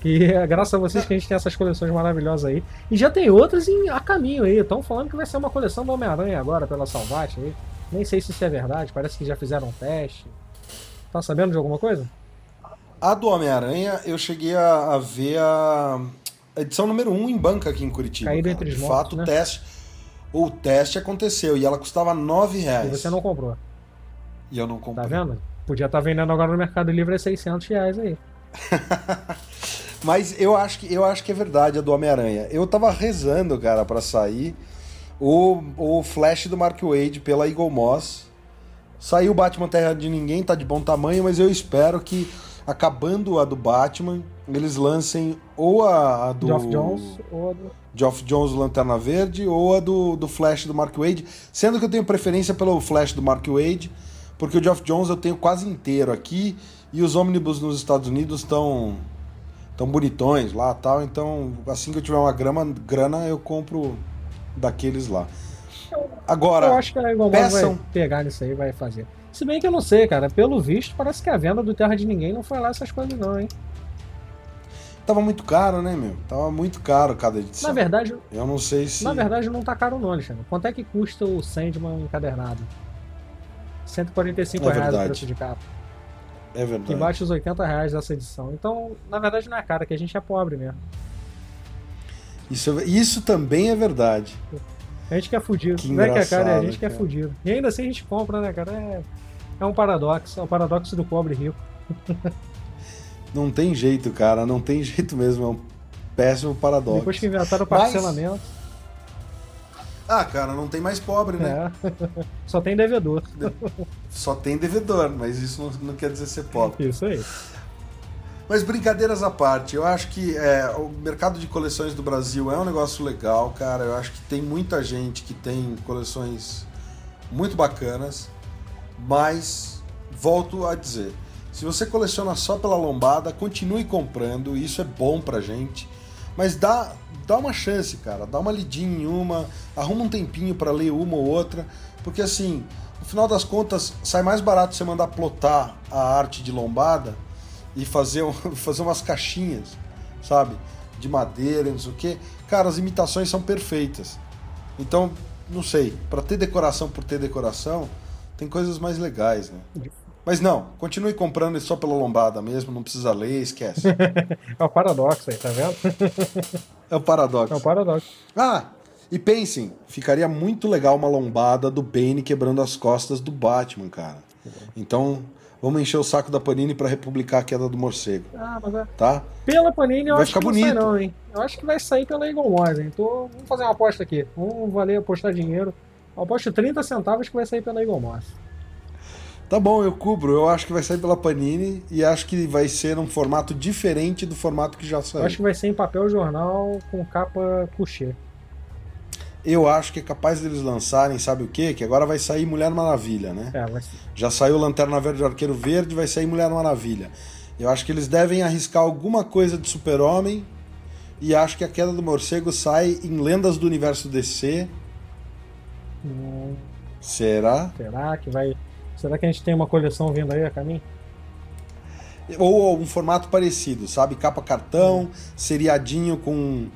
Que é graças a vocês que a gente tem essas coleções maravilhosas aí. E já tem outras em, a caminho aí. Estão falando que vai ser uma coleção do Homem-Aranha agora pela Salvate aí. Nem sei se isso é verdade, parece que já fizeram um teste. Tá sabendo de alguma coisa? A do Homem-Aranha, eu cheguei a, a, ver a edição número 1 um em banca aqui em Curitiba. Caído entre os De fato, né? o teste. O teste aconteceu e ela custava 9 reais. E você não comprou. E eu não Tá comprei. vendo? Podia estar vendendo agora no Mercado Livre a 600 reais aí. Mas eu acho que eu acho que é verdade a do Homem-Aranha. Eu tava rezando, cara, para sair o, o Flash do Mark Wade pela Eagle Moss. Saiu o Batman Terra de Ninguém, tá de bom tamanho, mas eu espero que acabando a do Batman, eles lancem ou a, a do Geoff Jones ou a do... Geoff Jones Lanterna Verde ou a do, do Flash do Mark Wade, sendo que eu tenho preferência pelo Flash do Mark Wade, porque o Geoff Jones eu tenho quase inteiro aqui e os ônibus nos Estados Unidos estão tão bonitões lá tal, então assim que eu tiver uma grama, grana eu compro daqueles lá. Agora, Eu acho que a Moss peçam- vai pegar nisso aí vai fazer. Se bem que eu não sei, cara. Pelo visto, parece que a venda do Terra de Ninguém não foi lá essas coisas não, hein? tava muito caro, né, meu? Tava muito caro cada edição. Na verdade, Eu não sei se na verdade não tá caro não, Alexandre. Quanto é que custa o Sandman encadernado? 145 É reais o preço de capa. É verdade. Que bate os 80 reais dessa edição. Então, na verdade não é cara, que a gente é pobre mesmo. Isso, isso também é verdade. A gente que é fudido. Que não é que é cara, é a gente que é cara. fudido. E ainda assim a gente compra, né, cara? É, é um paradoxo. É o paradoxo do pobre rico. Não tem jeito, cara, não tem jeito mesmo, é um péssimo paradoxo. Depois que inventaram o Mas- parcelamento, Ah, cara, não tem mais pobre, né? é. Só tem devedor. Só tem devedor, mas isso não, não quer dizer ser pobre. Isso aí. Mas brincadeiras à parte, eu acho que é, o mercado de coleções do Brasil é um negócio legal, cara. Eu acho que tem muita gente que tem coleções muito bacanas, mas volto a dizer, se você coleciona só pela lombada, continue comprando, isso é bom pra gente. Mas dá, dá uma chance, cara. Dá uma lidinha em uma, arruma um tempinho pra ler uma ou outra, porque assim, no final das contas, sai mais barato você mandar plotar a arte de lombada e fazer, um- fazer umas caixinhas, sabe? De madeira, não sei o quê. Cara, as imitações são perfeitas. Então, não sei, pra ter decoração por ter decoração, tem coisas mais legais, né? Mas não, continue comprando só pela lombada mesmo, não precisa ler, esquece. É o paradoxo aí, tá vendo? É o paradoxo. É o paradoxo. Ah, e pensem, ficaria muito legal uma lombada do Bane quebrando as costas do Batman, cara. Então, vamos encher o saco da Panini pra republicar a queda do morcego, Ah, mas é. tá? Pela Panini eu Vai acho que ficar não sai bonito. não, hein? Eu acho que vai sair pela Eagle Moss, hein? Tô... Vamos fazer uma aposta aqui. Vamos valer apostar dinheiro. Eu aposto 30 centavos que vai sair pela Eagle Moss. Tá bom, eu cubro. Eu acho que vai sair pela Panini e acho que vai ser num formato diferente do formato que já Eu saiu. acho que vai ser em papel jornal com capa couché. Eu acho que é capaz deles lançarem, sabe o quê? Que agora vai sair Mulher Maravilha, né? É, vai... Já saiu Lanterna Verde Arqueiro Verde, vai sair Mulher Maravilha. Eu acho que eles devem arriscar alguma coisa de Super-Homem e acho que a queda do morcego sai em Lendas do Universo DC. Hum, Será? será que vai. Será que a gente tem uma coleção vindo aí a caminho? Ou um formato parecido, sabe? Capa cartão, seriadinho com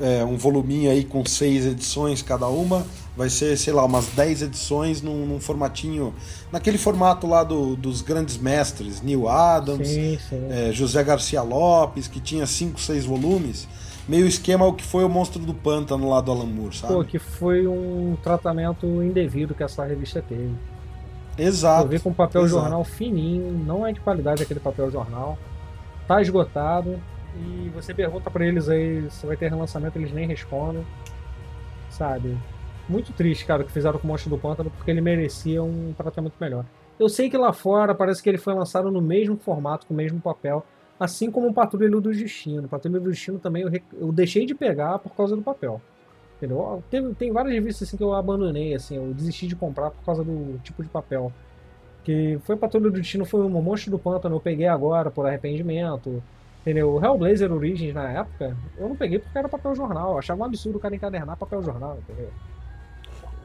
é, um voluminho aí com seis edições cada uma. Vai ser, sei lá, umas 10 edições num, num formatinho. Naquele formato lá do, dos grandes mestres, Neil Adams, Sim, sim. é, José Garcia Lopes, que tinha 5, 6 volumes. Meio esquema o que foi o Monstro do Pântano lá do Alan Moore, sabe? Pô, que foi um tratamento indevido que essa revista teve. Exato. Eu vi com papel exato. jornal fininho, não é de qualidade aquele papel jornal. Tá esgotado. E você pergunta pra eles aí se vai ter relançamento, eles nem respondem. Sabe? Muito triste, cara, o que fizeram com o Monstro do Pântano, porque ele merecia um tratamento melhor. Eu sei que lá fora parece que ele foi lançado no mesmo formato, com o mesmo papel, assim como o Patrulha do Destino. O Patrulha do Destino também eu, eu deixei de pegar por causa do papel. Entendeu? Tem, tem várias revistas assim que eu abandonei, assim, eu desisti de comprar por causa do tipo de papel. Que foi Patrulha do Destino, foi um Monstro do Pântano, eu peguei agora por arrependimento. Entendeu? O Hellblazer Origins na época, eu não peguei porque era papel jornal. Eu achava um absurdo o cara encadernar papel jornal, entendeu?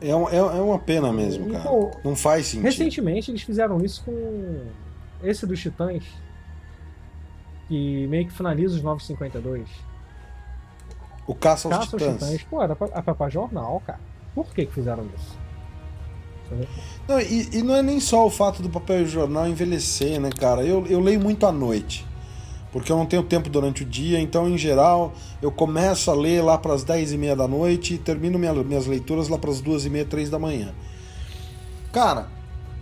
É, um- é, é uma pena mesmo, cara. Pô, Não faz sentido. Recentemente eles fizeram isso com esse dos Titãs, que meio que finaliza os 952. O Caça aos Caça Titãs. Titãs, pô, era pra, era pra jornal, cara. Por que que fizeram isso? Não, e, e não é nem só o fato do papel jornal envelhecer, né, cara? Eu, eu leio muito à noite. Porque eu não tenho tempo durante o dia, então, em geral, eu começo a ler lá para as 10 e meia da noite e termino minha- minhas leituras lá para as 2 e meia, 3 da manhã. Cara,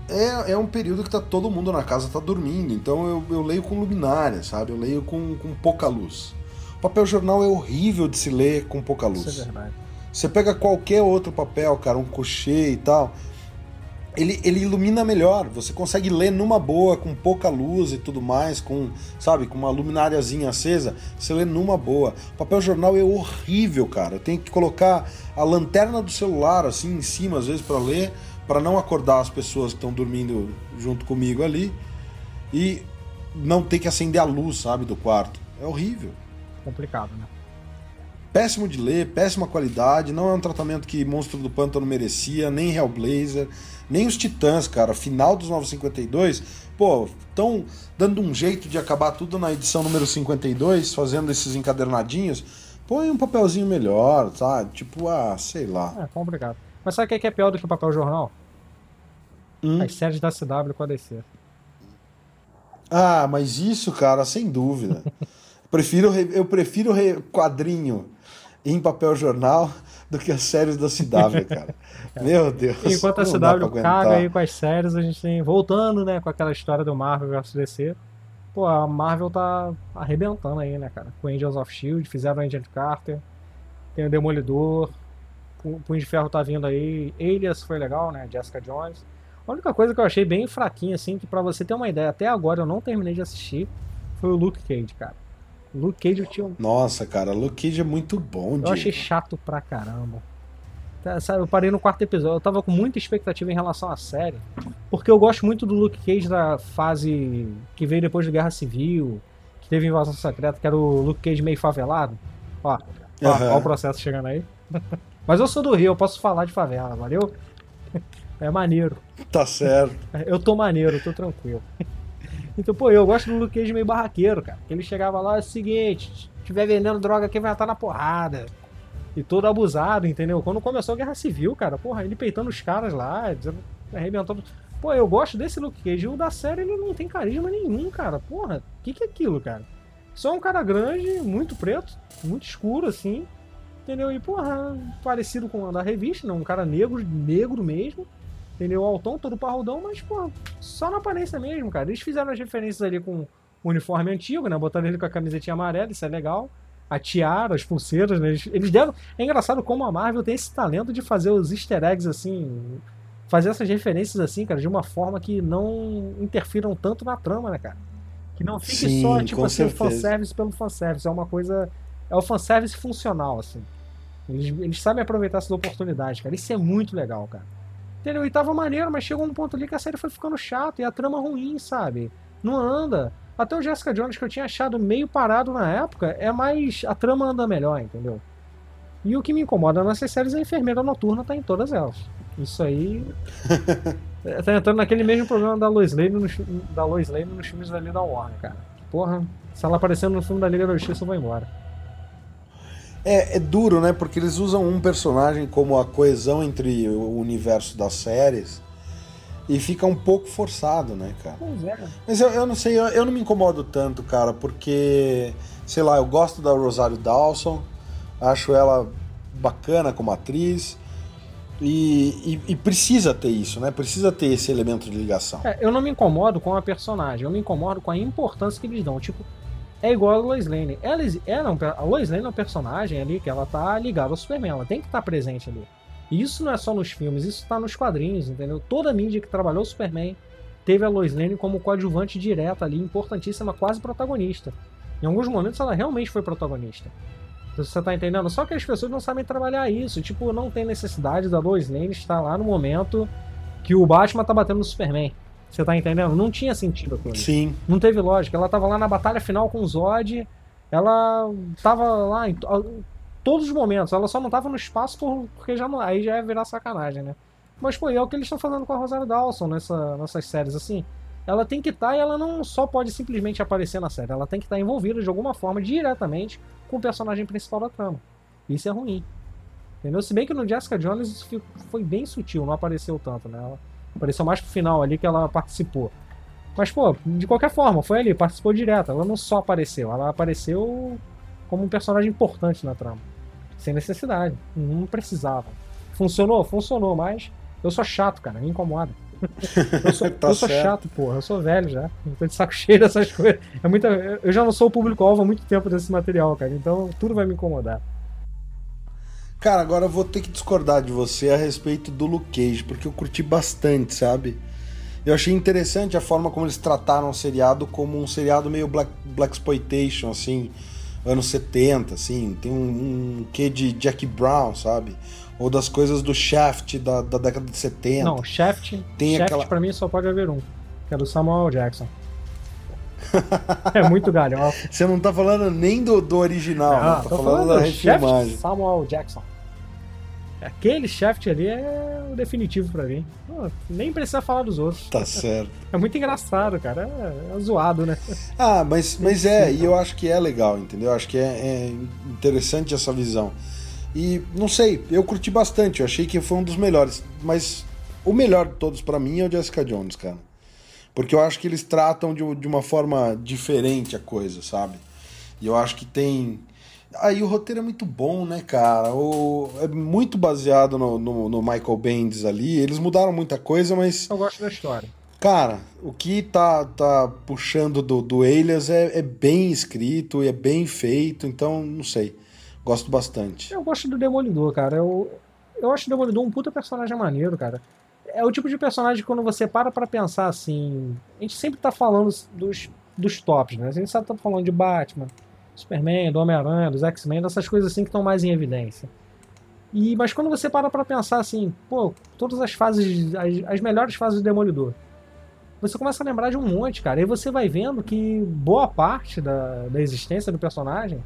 é, é um período que tá todo mundo na casa tá dormindo, então eu, eu leio com luminária, sabe? Eu leio com, com pouca luz. Papel jornal é horrível de se ler com pouca luz. Isso é verdade. Você pega qualquer outro papel, cara, um cochê e tal, ele, ele ilumina melhor. Você consegue ler numa boa, com pouca luz e tudo mais, com, sabe, com uma lumináriazinha acesa, você lê numa boa. Papel jornal é horrível, cara. Eu tenho que colocar a lanterna do celular assim em cima às vezes para ler, para não acordar as pessoas que estão dormindo junto comigo ali e não ter que acender a luz, sabe, do quarto. É horrível Complicado, né? péssimo de ler, péssima qualidade, não é um tratamento que Monstro do Pântano merecia, nem Hellblazer, nem os Titãs, cara. Final dos 952, pô, estão dando um jeito de acabar tudo na edição número 52, fazendo esses encadernadinhos. Põe um papelzinho melhor, sabe? Tipo, ah, sei lá. É complicado. Mas sabe o que é que é pior do que o papel jornal? Hum. As séries da CW com a DC. Ah, mas isso, cara, sem dúvida. prefiro, re- eu prefiro re- quadrinho em papel jornal do que as séries da CW, cara. Meu Deus. Enquanto a CW caga aí com as séries, a gente tem. Voltando, né, com aquela história do Marvel vs DC. Pô, a Marvel tá arrebentando aí, né, cara? Com Angels of Shield, fizeram o Agent Carter, tem o Demolidor, o Punho de Ferro tá vindo aí, Alias foi legal, né? Jessica Jones. A única coisa que eu achei bem fraquinha, assim, que pra você ter uma ideia, até agora eu não terminei de assistir, foi o Luke Cage, cara. Luke Cage eu tinha. Nossa, cara, Luke Cage é muito bom, Eu Diego. achei chato pra caramba. Tá, Sabe, eu parei no quarto episódio. Eu tava com muita expectativa em relação à série. Porque eu gosto muito do Luke Cage da fase que veio depois da Guerra Civil, que teve invasão secreta, que era o Luke Cage meio favelado. Ó, ó, Aham. ó o processo chegando aí. Mas eu sou do Rio, eu posso falar de favela, valeu? É maneiro. Tá certo. Eu tô maneiro, eu tô tranquilo. Então, pô, eu gosto do Luke Cage meio barraqueiro, cara. Ele chegava lá, é o seguinte, se tiver vendendo droga aqui, vai estar na porrada. E todo abusado, entendeu? Quando começou a Guerra Civil, cara, porra, ele peitando os caras lá, arrebentando. Pô, eu gosto desse Luke Cage. O da série, ele não tem carisma nenhum, cara. Porra, o que, que é aquilo, cara? Só um cara grande, muito preto, muito escuro, assim. Entendeu? E, porra, parecido com a da revista, né? Um cara negro, negro mesmo. Entendeu? Altão, todo parrudão, mas, pô, só na aparência mesmo, cara. Eles fizeram as referências ali com o uniforme antigo, né? Botaram ele com a camisetinha amarela, isso é legal. A tiara, as pulseiras, né? Eles, eles deram. É engraçado como a Marvel tem esse talento de fazer os easter eggs assim. Fazer essas referências assim, cara, de uma forma que não interfiram tanto na trama, né, cara? Que não fique Sim, só, tipo assim, o certeza. fanservice pelo fanservice. É uma coisa. É o fanservice funcional, assim. Eles, eles sabem aproveitar essas oportunidades, cara. Isso é muito legal, cara. Entendeu? E tava maneiro, mas chegou um ponto ali que a série foi ficando chata e a trama ruim, sabe? Não anda. Até o Jessica Jones, que eu tinha achado meio parado na época, é mais. A trama anda melhor, entendeu? E o que me incomoda nessas séries é a enfermeira noturna tá em todas elas. Isso aí. tá entrando naquele mesmo problema da Lois Lane nos, da Lois Lane nos filmes ali da Warner, cara. Porra, se ela aparecer no filme da Liga da Justiça, eu vou embora. É, é, duro, né? Porque eles usam um personagem como a coesão entre o universo das séries e fica um pouco forçado, né, cara? Pois é. Mas eu, eu não sei, eu, eu, não me incomodo tanto, cara, porque, sei lá, eu gosto da Rosário Dawson, acho ela bacana como atriz. E, e, e, precisa ter isso, né? Precisa ter esse elemento de ligação. É, eu não me incomodo com a personagem, eu me incomodo com a importância que eles dão. Tipo, é igual a Lois Lane. Ela, ela, é a Lois Lane é um personagem ali que ela tá ligada ao Superman, ela tem que estar tá presente ali. E isso não é só nos filmes, isso tá nos quadrinhos, entendeu? Toda mídia que trabalhou o Superman teve a Lois Lane como coadjuvante direta ali, importantíssima, quase protagonista. Em alguns momentos ela realmente foi protagonista. Então, você tá entendendo? Só que as pessoas não sabem trabalhar isso. Tipo, não tem necessidade da Lois Lane estar lá no momento que o Batman tá batendo no Superman. Você tá entendendo? Não tinha sentido aquilo. Sim. Não teve lógica. Ela tava lá na batalha final com o Zod. Ela tava lá em todos os momentos. Ela só não tava no espaço porque já não, aí já ia virar sacanagem, né? Mas, pô, é o que eles estão fazendo com a Rosário Dawson nessa, nessas séries, assim. Ela tem que estar tá, e ela não só pode simplesmente aparecer na série. Ela tem que estar tá envolvida de alguma forma, diretamente, com o personagem principal da trama. Isso é ruim. Entendeu? Se bem que no Jessica Jones isso foi bem sutil, não apareceu tanto, né? Ela Apareceu mais pro final ali que ela participou. Mas, pô, de qualquer forma, foi ali, participou direto. Ela não só apareceu, ela apareceu como um personagem importante na trama. Sem necessidade. Não precisava. Funcionou? Funcionou, mas eu sou chato, cara, me incomoda. Eu sou, tá eu sou chato, porra. Eu sou velho já. Eu tô de saco cheio dessas coisas. É muita, eu já não sou o público-alvo há muito tempo desse material, cara. Então tudo vai me incomodar. Cara, agora eu vou ter que discordar de você a respeito do Luke Cage, porque eu curti bastante, sabe? Eu achei interessante a forma como eles trataram o seriado como um seriado meio black, black exploitation, assim, anos 70, assim, tem um, um quê de Jack Brown, sabe? Ou das coisas do Shaft da, da década de 70. Não, Shaft, tem Shaft aquela... pra mim só pode haver um, que é do Samuel Jackson. É muito galhofa. Você não tá falando nem do, do original, ah, né? tá falando, falando da refilmagem. Samuel Jackson. Aquele Shaft ali é o definitivo para mim. Pô, nem precisa falar dos outros. Tá certo. É muito engraçado, cara. É, é zoado, né? Ah, mas, mas é, e eu acho que é legal, entendeu? Eu acho que é, é interessante essa visão. E não sei, eu curti bastante, eu achei que foi um dos melhores. Mas o melhor de todos para mim é o Jessica Jones, cara. Porque eu acho que eles tratam de, de uma forma diferente a coisa, sabe? E eu acho que tem. Aí o roteiro é muito bom, né, cara? O... É muito baseado no, no, no, Michael Bendis ali. Eles mudaram muita coisa, mas. Eu gosto da história. Cara, o que tá, tá puxando do, do Elias é, é bem escrito e é bem feito, então não sei. Gosto bastante. Eu gosto do Demolidor, cara. Eu, eu acho o Demolidor um puta personagem maneiro, cara é o tipo de personagem que quando você para pra pensar assim. A gente sempre tá falando dos, dos tops, né? A gente sabe tá falando de Batman, Superman, do Homem-Aranha, dos X-Men, dessas coisas assim que estão mais em evidência. E, mas quando você para pra pensar assim, pô, todas as fases, as, as melhores fases do Demolidor, você começa a lembrar de um monte, cara. E você vai vendo que boa parte da, da existência do personagem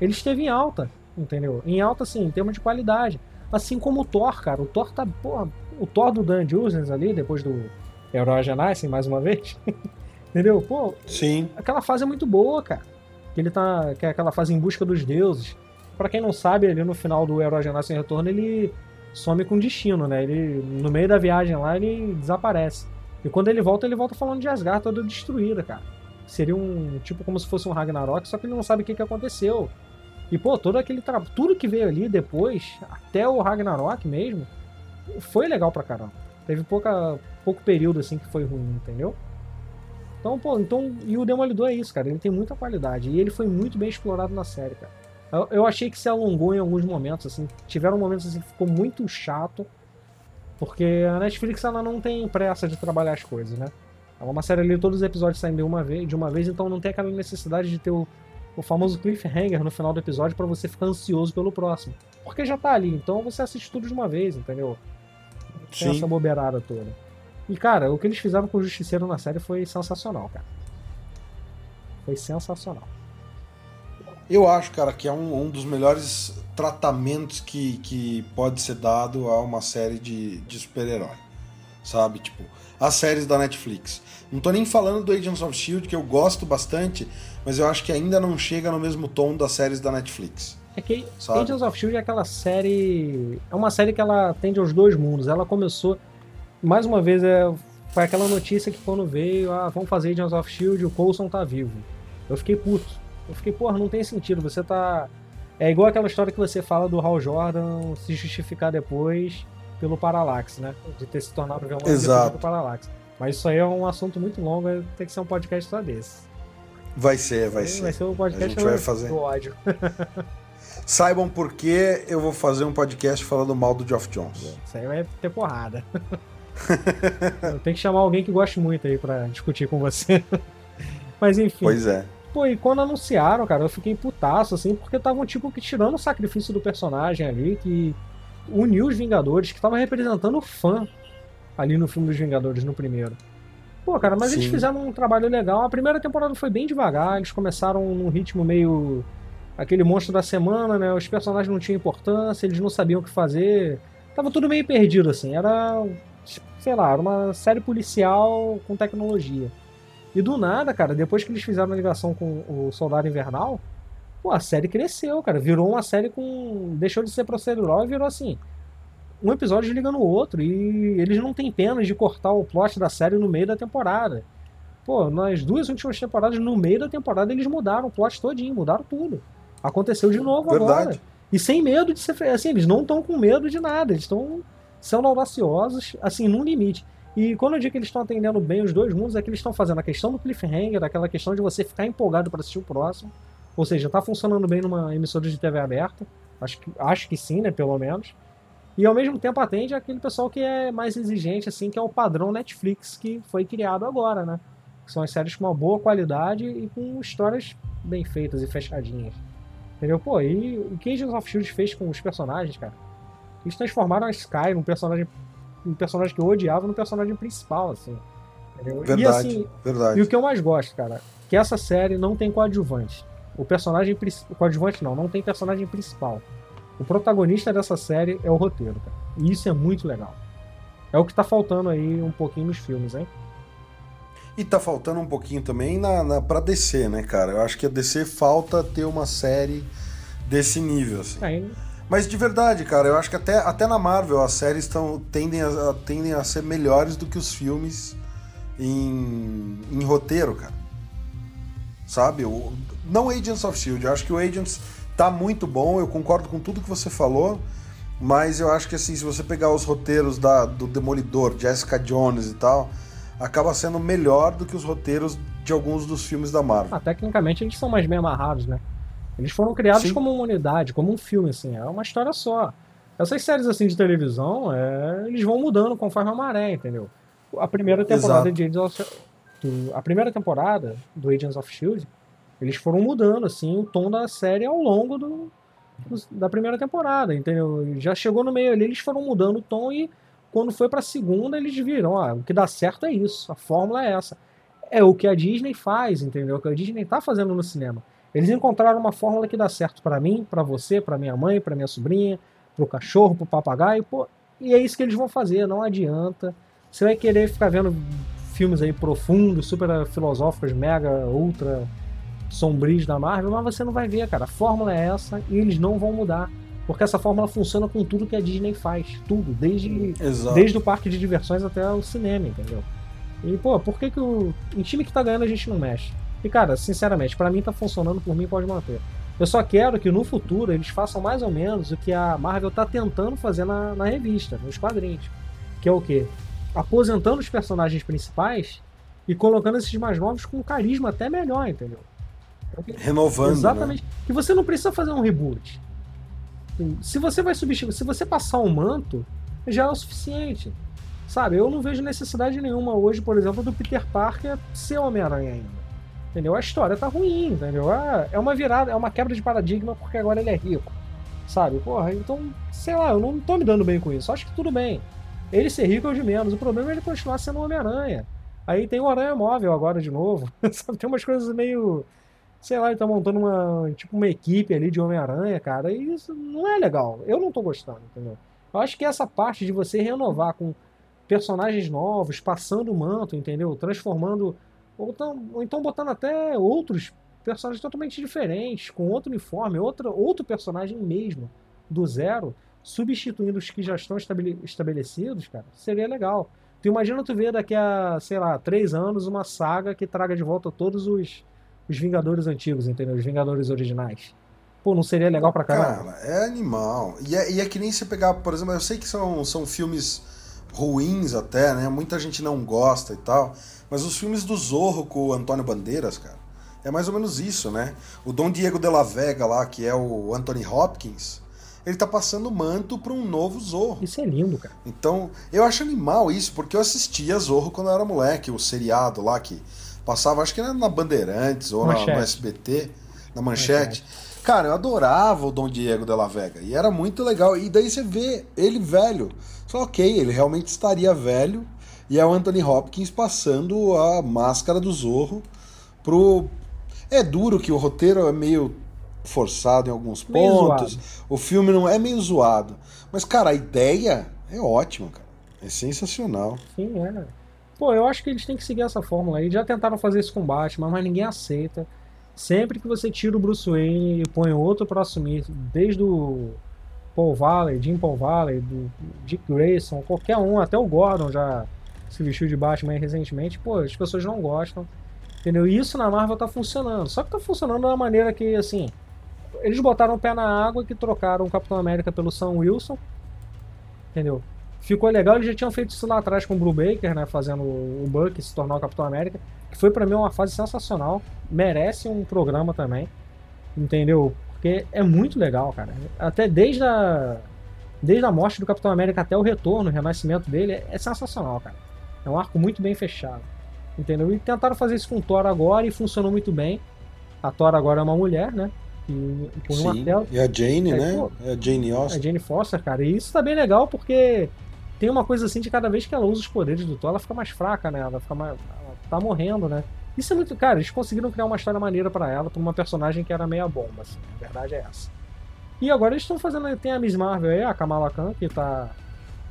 ele esteve em alta, entendeu? Em alta, assim, em termos de qualidade. Assim como o Thor, cara. O Thor tá, porra, o Thor do Dan Jurgens ali, depois do Herói Genassin, mais uma vez. Entendeu? Pô, Sim. aquela fase é muito boa, cara. Que ele tá. Que é aquela fase em busca dos deuses. Para quem não sabe, ali no final do Herói Genassin Retorno, ele some com destino, né? Ele, no meio da viagem lá, ele desaparece. E quando ele volta, ele volta falando de Asgard toda destruída, cara. Seria um. Tipo como se fosse um Ragnarok, só que ele não sabe o que, que aconteceu. E, pô, todo aquele trabalho. Tudo que veio ali depois, até o Ragnarok mesmo, foi legal pra caramba. Teve pouca, pouco período assim que foi ruim, entendeu? Então, pô, então, e o Demolidor é isso, cara. Ele tem muita qualidade. E ele foi muito bem explorado na série, cara. Eu, eu achei que se alongou em alguns momentos, assim. Tiveram momentos assim que ficou muito chato. Porque a Netflix ela não tem pressa de trabalhar as coisas, né? É uma série ali, todos os episódios saem de uma vez, de uma vez então não tem aquela necessidade de ter o, o famoso cliffhanger no final do episódio para você ficar ansioso pelo próximo. Porque já tá ali. Então você assiste tudo de uma vez, entendeu? Tem Sim. essa bobeirada toda. E, cara, o que eles fizeram com o Justiceiro na série foi sensacional, cara. Foi sensacional. Eu acho, cara, que é um, um dos melhores tratamentos que, que pode ser dado a uma série de, de super-herói. Sabe? Tipo, as séries da Netflix. Não tô nem falando do Agents of Shield, que eu gosto bastante, mas eu acho que ainda não chega no mesmo tom das séries da Netflix. É que Sabe? Agents of Shield é aquela série. É uma série que ela atende aos dois mundos. Ela começou. Mais uma vez, é, foi aquela notícia que quando veio, ah, vamos fazer Agents of Shield, o Coulson tá vivo. Eu fiquei puto. Eu fiquei, porra, não tem sentido. Você tá. É igual aquela história que você fala do Hal Jordan se justificar depois pelo Parallax, né? De ter se tornado depois Exato. do Parallax. Mas isso aí é um assunto muito longo, vai ter que ser um podcast só desse. Vai ser, vai ser. Vai ser um podcast A gente vai fazer. do ódio. Saibam por que eu vou fazer um podcast falando mal do Geoff Jones. Isso aí vai ter porrada. Tem que chamar alguém que goste muito aí pra discutir com você. Mas enfim. Pois é. Pô, e quando anunciaram, cara, eu fiquei putaço, assim, porque estavam, tipo, que tirando o sacrifício do personagem ali, que uniu os Vingadores, que tava representando o fã ali no filme dos Vingadores, no primeiro. Pô, cara, mas eles Sim. fizeram um trabalho legal. A primeira temporada foi bem devagar, eles começaram num ritmo meio. Aquele monstro da semana, né? Os personagens não tinham importância, eles não sabiam o que fazer. Tava tudo meio perdido, assim. Era. sei lá, era uma série policial com tecnologia. E do nada, cara, depois que eles fizeram a ligação com o Soldado Invernal, pô, a série cresceu, cara. Virou uma série com. Deixou de ser procedural e virou assim. Um episódio liga no outro. E eles não têm pena de cortar o plot da série no meio da temporada. Pô, nas duas últimas temporadas, no meio da temporada, eles mudaram o plot todinho, mudaram tudo. Aconteceu de novo agora. Verdade. E sem medo de ser. Assim, eles não estão com medo de nada. Eles estão sendo audaciosos, assim, num limite. E quando eu digo que eles estão atendendo bem os dois mundos, é que eles estão fazendo a questão do cliffhanger, aquela questão de você ficar empolgado para assistir o próximo. Ou seja, tá funcionando bem numa emissora de TV aberta. Acho que, acho que sim, né? Pelo menos. E ao mesmo tempo atende aquele pessoal que é mais exigente, assim, que é o padrão Netflix que foi criado agora, né? Que são as séries com uma boa qualidade e com histórias bem feitas e fechadinhas. Entendeu? Pô, e o que Agents of Shield fez com os personagens, cara? Eles transformaram a Sky num personagem, um personagem que eu odiava num personagem principal, assim. Entendeu? Verdade. E assim, verdade. e o que eu mais gosto, cara, que essa série não tem coadjuvante. O personagem coadjuvante não, não tem personagem principal. O protagonista dessa série é o roteiro, cara. E isso é muito legal. É o que tá faltando aí um pouquinho nos filmes, hein? E tá faltando um pouquinho também na, na, pra DC, né, cara? Eu acho que a DC falta ter uma série desse nível, assim. Aí, Mas de verdade, cara, eu acho que até, até na Marvel as séries tão, tendem, a, a- tendem a ser melhores do que os filmes em, em roteiro, cara. Sabe? O, não Agents of Shield, eu acho que o Agents tá muito bom, eu concordo com tudo que você falou, mas eu acho que assim, se você pegar os roteiros da, do Demolidor, Jessica Jones e tal, acaba sendo melhor do que os roteiros de alguns dos filmes da Marvel. ah, tecnicamente eles são mais bem amarrados, né? Eles foram criados Sim. como uma unidade, como um filme, assim, é uma história só. Essas séries assim de televisão, é, eles vão mudando conforme a maré, entendeu? A primeira temporada Exato. de Agents of, do- a primeira temporada do Agents of Shield, eles foram mudando assim o tom da série ao longo do- da primeira temporada, entendeu? Já chegou no meio ali, eles foram mudando o tom e quando foi pra segunda eles viram, ah, o que dá certo é isso, a fórmula é essa. É o que a Disney faz, entendeu? O que a Disney tá fazendo no cinema. Eles encontraram uma fórmula que dá certo pra mim, pra você, pra minha mãe, pra minha sobrinha, pro cachorro, pro papagaio, pô, e é isso que eles vão fazer, não adianta. Você vai querer ficar vendo filmes aí profundos, super filosóficos, mega, ultra sombrios da Marvel, mas você não vai ver, cara. A fórmula é essa e eles não vão mudar. Porque essa fórmula funciona com tudo que a Disney faz. Tudo. Desde, Exato. desde o parque de diversões até o cinema, entendeu? E, pô, por que, que o. Em time que tá ganhando a gente não mexe? E, cara, sinceramente, pra mim tá funcionando, por mim pode manter. Eu só quero que no futuro eles façam mais ou menos o que a Marvel tá tentando fazer na, na revista, nos quadrinhos. Que é o quê? Aposentando os personagens principais e colocando esses mais novos com um carisma até melhor, entendeu? Renovando. né? Exatamente. Que você não precisa fazer um reboot. Se você vai substituir, se você passar um manto, já é o suficiente. Sabe? Eu não vejo necessidade nenhuma hoje, por exemplo, do Peter Parker ser Homem-Aranha ainda. Entendeu? A história tá ruim, entendeu? Ah, É uma virada, é uma quebra de paradigma porque agora ele é rico. Sabe? Porra, então, sei lá, eu não tô me dando bem com isso. Acho que tudo bem. Ele ser rico é o de menos. O problema é ele continuar sendo Homem-Aranha. Aí tem o Aranha Móvel agora de novo. Sabe? Tem umas coisas meio. Sei lá, ele tá montando uma. Tipo, uma equipe ali de Homem-Aranha, cara. E isso não é legal. Eu não tô gostando, entendeu? Eu acho que essa parte de você renovar com personagens novos, passando o manto, entendeu? Transformando. Ou, tão, ou então botando até outros personagens totalmente diferentes, com outro uniforme, outra, outro personagem mesmo, do zero, substituindo os que já estão estabelecidos, cara, seria legal. Tu imagina tu ver daqui a, sei lá, três anos uma saga que traga de volta todos os, os Vingadores antigos, entendeu? Os Vingadores originais. Pô, não seria legal pra caramba? Cara, é animal. E é, e é que nem você pegar, por exemplo, eu sei que são, são filmes ruins até, né? Muita gente não gosta e tal. Mas os filmes do Zorro com o Antônio Bandeiras, cara, é mais ou menos isso, né? O Dom Diego de la Vega lá, que é o Anthony Hopkins, ele tá passando manto para um novo Zorro. Isso é lindo, cara. Então, eu acho animal isso, porque eu assistia Zorro quando eu era moleque, o seriado lá que passava, acho que era na Bandeirantes ou na, no SBT, na Manchete. Manchete. Cara, eu adorava o Dom Diego de la Vega e era muito legal. E daí você vê ele velho. Só ok, ele realmente estaria velho e é o Anthony Hopkins passando a máscara do Zorro pro. É duro que o roteiro é meio forçado em alguns pontos. O filme não é meio zoado. Mas, cara, a ideia é ótima, cara. É sensacional. Sim, é. Pô, eu acho que eles têm que seguir essa fórmula aí. Já tentaram fazer isso com Batman, mas ninguém aceita. Sempre que você tira o Bruce Wayne e põe outro para assumir, desde o Paul Valley, Jim Paul Valley, do Dick Grayson, qualquer um, até o Gordon já se vestiu de Batman recentemente, pô, as pessoas não gostam. Entendeu? E isso na Marvel tá funcionando. Só que tá funcionando uma maneira que, assim, eles botaram o pé na água que trocaram o Capitão América pelo Sam Wilson. Entendeu? Ficou legal, eles já tinham feito isso lá atrás com o Blue Baker, né? Fazendo o Buck se tornar o Capitão América. Que foi para mim uma fase sensacional. Merece um programa também. Entendeu? Porque é muito legal, cara. Até desde a, desde a morte do Capitão América até o retorno, o renascimento dele, é sensacional, cara. É um arco muito bem fechado. Entendeu? E tentaram fazer isso com o Thor agora e funcionou muito bem. A Thor agora é uma mulher, né? E, por Sim, uma tela, e a Jane, é, né? Pô, é a Jane Foster. A Jane Foster, cara. E isso tá bem legal porque tem uma coisa assim de cada vez que ela usa os poderes do Thor, ela fica mais fraca, né? Ela, fica mais, ela tá morrendo, né? Isso é muito. Cara, eles conseguiram criar uma história maneira para ela, pra uma personagem que era meia bomba, assim. A verdade é essa. E agora eles estão fazendo. Tem a Miss Marvel aí, a Kamala Khan, que tá.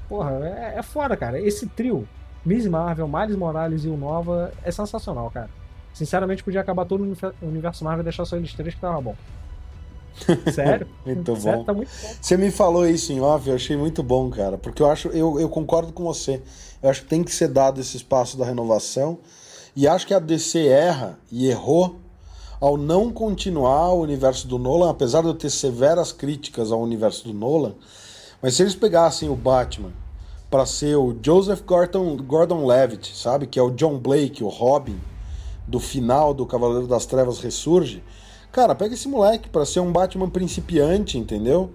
Porra, é, é foda, cara. Esse trio Miss Marvel, Miles Morales e o Nova é sensacional, cara. Sinceramente, podia acabar todo o universo Marvel e deixar só eles três que tava bom. Sério? muito Sério, bom. Tá muito bom. Você me falou isso em off, eu achei muito bom, cara. Porque eu acho, eu, eu concordo com você. Eu acho que tem que ser dado esse espaço da renovação. E acho que a DC erra e errou ao não continuar o universo do Nolan, apesar de eu ter severas críticas ao universo do Nolan. Mas se eles pegassem o Batman para ser o Joseph Gordon, Gordon Levitt, sabe? Que é o John Blake, o Robin do final do Cavaleiro das Trevas Ressurge. Cara, pega esse moleque para ser um Batman principiante, entendeu?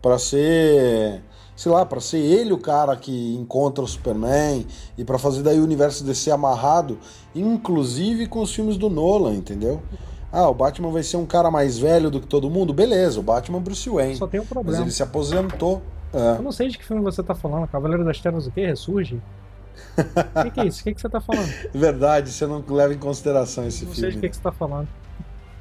Para ser, sei lá, para ser ele o cara que encontra o Superman e para fazer daí o universo DC amarrado, inclusive com os filmes do Nolan, entendeu? Ah, o Batman vai ser um cara mais velho do que todo mundo? Beleza, o Batman Bruce Wayne. Só tem um problema. Mas ele se aposentou. É. Eu não sei de que filme você tá falando. Cavaleiro das Trevas o quê? Ressurge? O que, que, é isso? O que, que você tá falando? Verdade, você não leva em consideração esse não filme. Não sei de que, que você tá falando.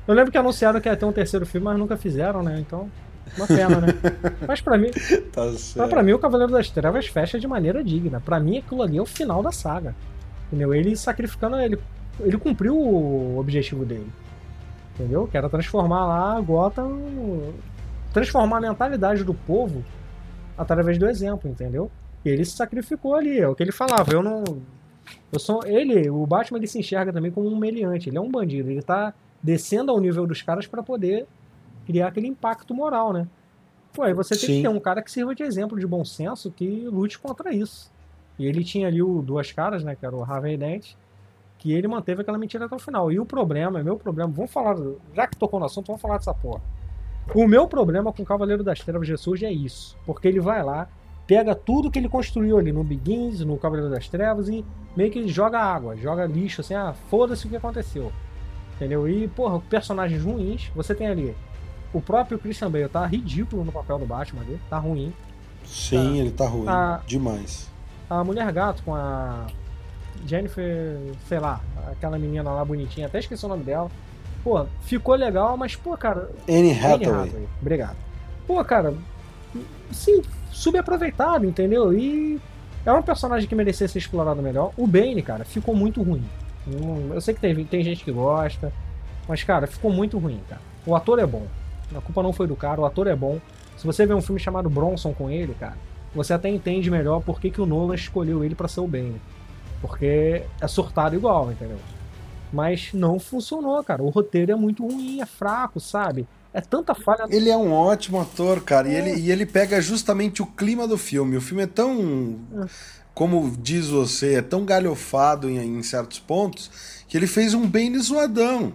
Eu lembro que anunciaram que ia ter um terceiro filme, mas nunca fizeram, né? Então, uma pena, né? Mas pra mim. tá mas pra mim, o Cavaleiro das Trevas fecha de maneira digna. Pra mim, aquilo ali é o final da saga. Entendeu? Ele sacrificando. Ele, ele cumpriu o objetivo dele. Entendeu? Que era transformar lá Gotham. Transformar a mentalidade do povo através do exemplo, entendeu? E ele se sacrificou ali, é o que ele falava. Eu não. Eu sou. Ele, o Batman, ele se enxerga também como um meliante. Ele é um bandido. Ele tá descendo ao nível dos caras para poder criar aquele impacto moral, né? Pô, aí você tem Sim. que ter um cara que sirva de exemplo de bom senso que lute contra isso. E ele tinha ali o Duas Caras, né? Que era o Harvey Dent, que ele manteve aquela mentira até o final. E o problema, meu problema, vamos falar, já que tocou no assunto, vamos falar dessa porra. O meu problema com o Cavaleiro das Trevas Jesus é isso. Porque ele vai lá, pega tudo que ele construiu ali no Begins, no Cavaleiro das Trevas e meio que joga água, joga lixo, assim, ah, foda-se o que aconteceu. Entendeu? E, porra, personagens ruins, você tem ali O próprio Christian Bale tá ridículo no papel do Batman ali, tá ruim. Sim, tá. ele tá ruim. Tá... Demais. A Mulher Gato com a Jennifer, sei lá, aquela menina lá bonitinha, até esqueci o nome dela. Pô, ficou legal, mas, pô, cara. Anne Hathaway. Hathaway. Obrigado. Pô, cara, sim, subaproveitado, entendeu? E é um personagem que merecia ser explorado melhor. O Bane, cara, ficou muito ruim. Eu sei que tem, tem gente que gosta, mas, cara, ficou muito ruim, cara. O ator é bom. A culpa não foi do cara, o ator é bom. Se você vê um filme chamado Bronson com ele, cara, você até entende melhor por que, que o Nolan escolheu ele para ser o Bane. Porque é surtado igual, entendeu? Mas não funcionou, cara. O roteiro é muito ruim, é fraco, sabe? É tanta falha. Ele é um ótimo ator, cara. É. E, ele, e ele pega justamente o clima do filme. O filme é tão. É. Como diz você, é tão galhofado em, em certos pontos que ele fez um bem zoadão.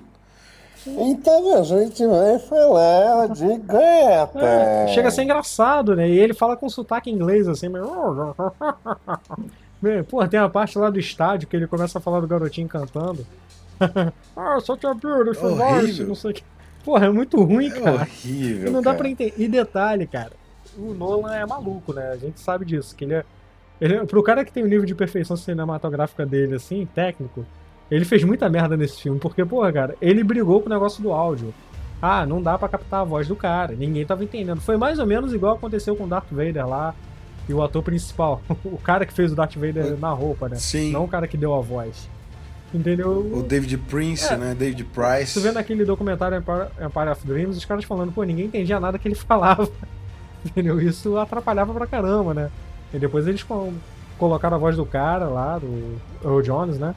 Então a gente vai falar de gata. É, chega a ser engraçado, né? E ele fala com sotaque inglês assim, mas. Pô, tem a parte lá do estádio que ele começa a falar do garotinho cantando. ah, só te beautiful voice, não sei o que. Porra, é muito ruim, é cara. horrível. Não dá cara. pra entender. E detalhe, cara, o Nolan é maluco, né? A gente sabe disso. Que ele é. Ele, pro cara que tem o nível de perfeição cinematográfica dele, assim, técnico, ele fez muita merda nesse filme. Porque, porra, cara, ele brigou com o negócio do áudio. Ah, não dá para captar a voz do cara. Ninguém tava entendendo. Foi mais ou menos igual aconteceu com o Darth Vader lá. E o ator principal. o cara que fez o Darth Vader na roupa, né? Sim. Não o cara que deu a voz. Entendeu? O David Prince, é, né? David Price. Tu vendo aquele documentário Empire, Empire of Dreams, os caras falando, pô, ninguém entendia nada que ele falava. Entendeu? Isso atrapalhava pra caramba, né? E depois eles colocaram a voz do cara lá, do Earl Jones, né?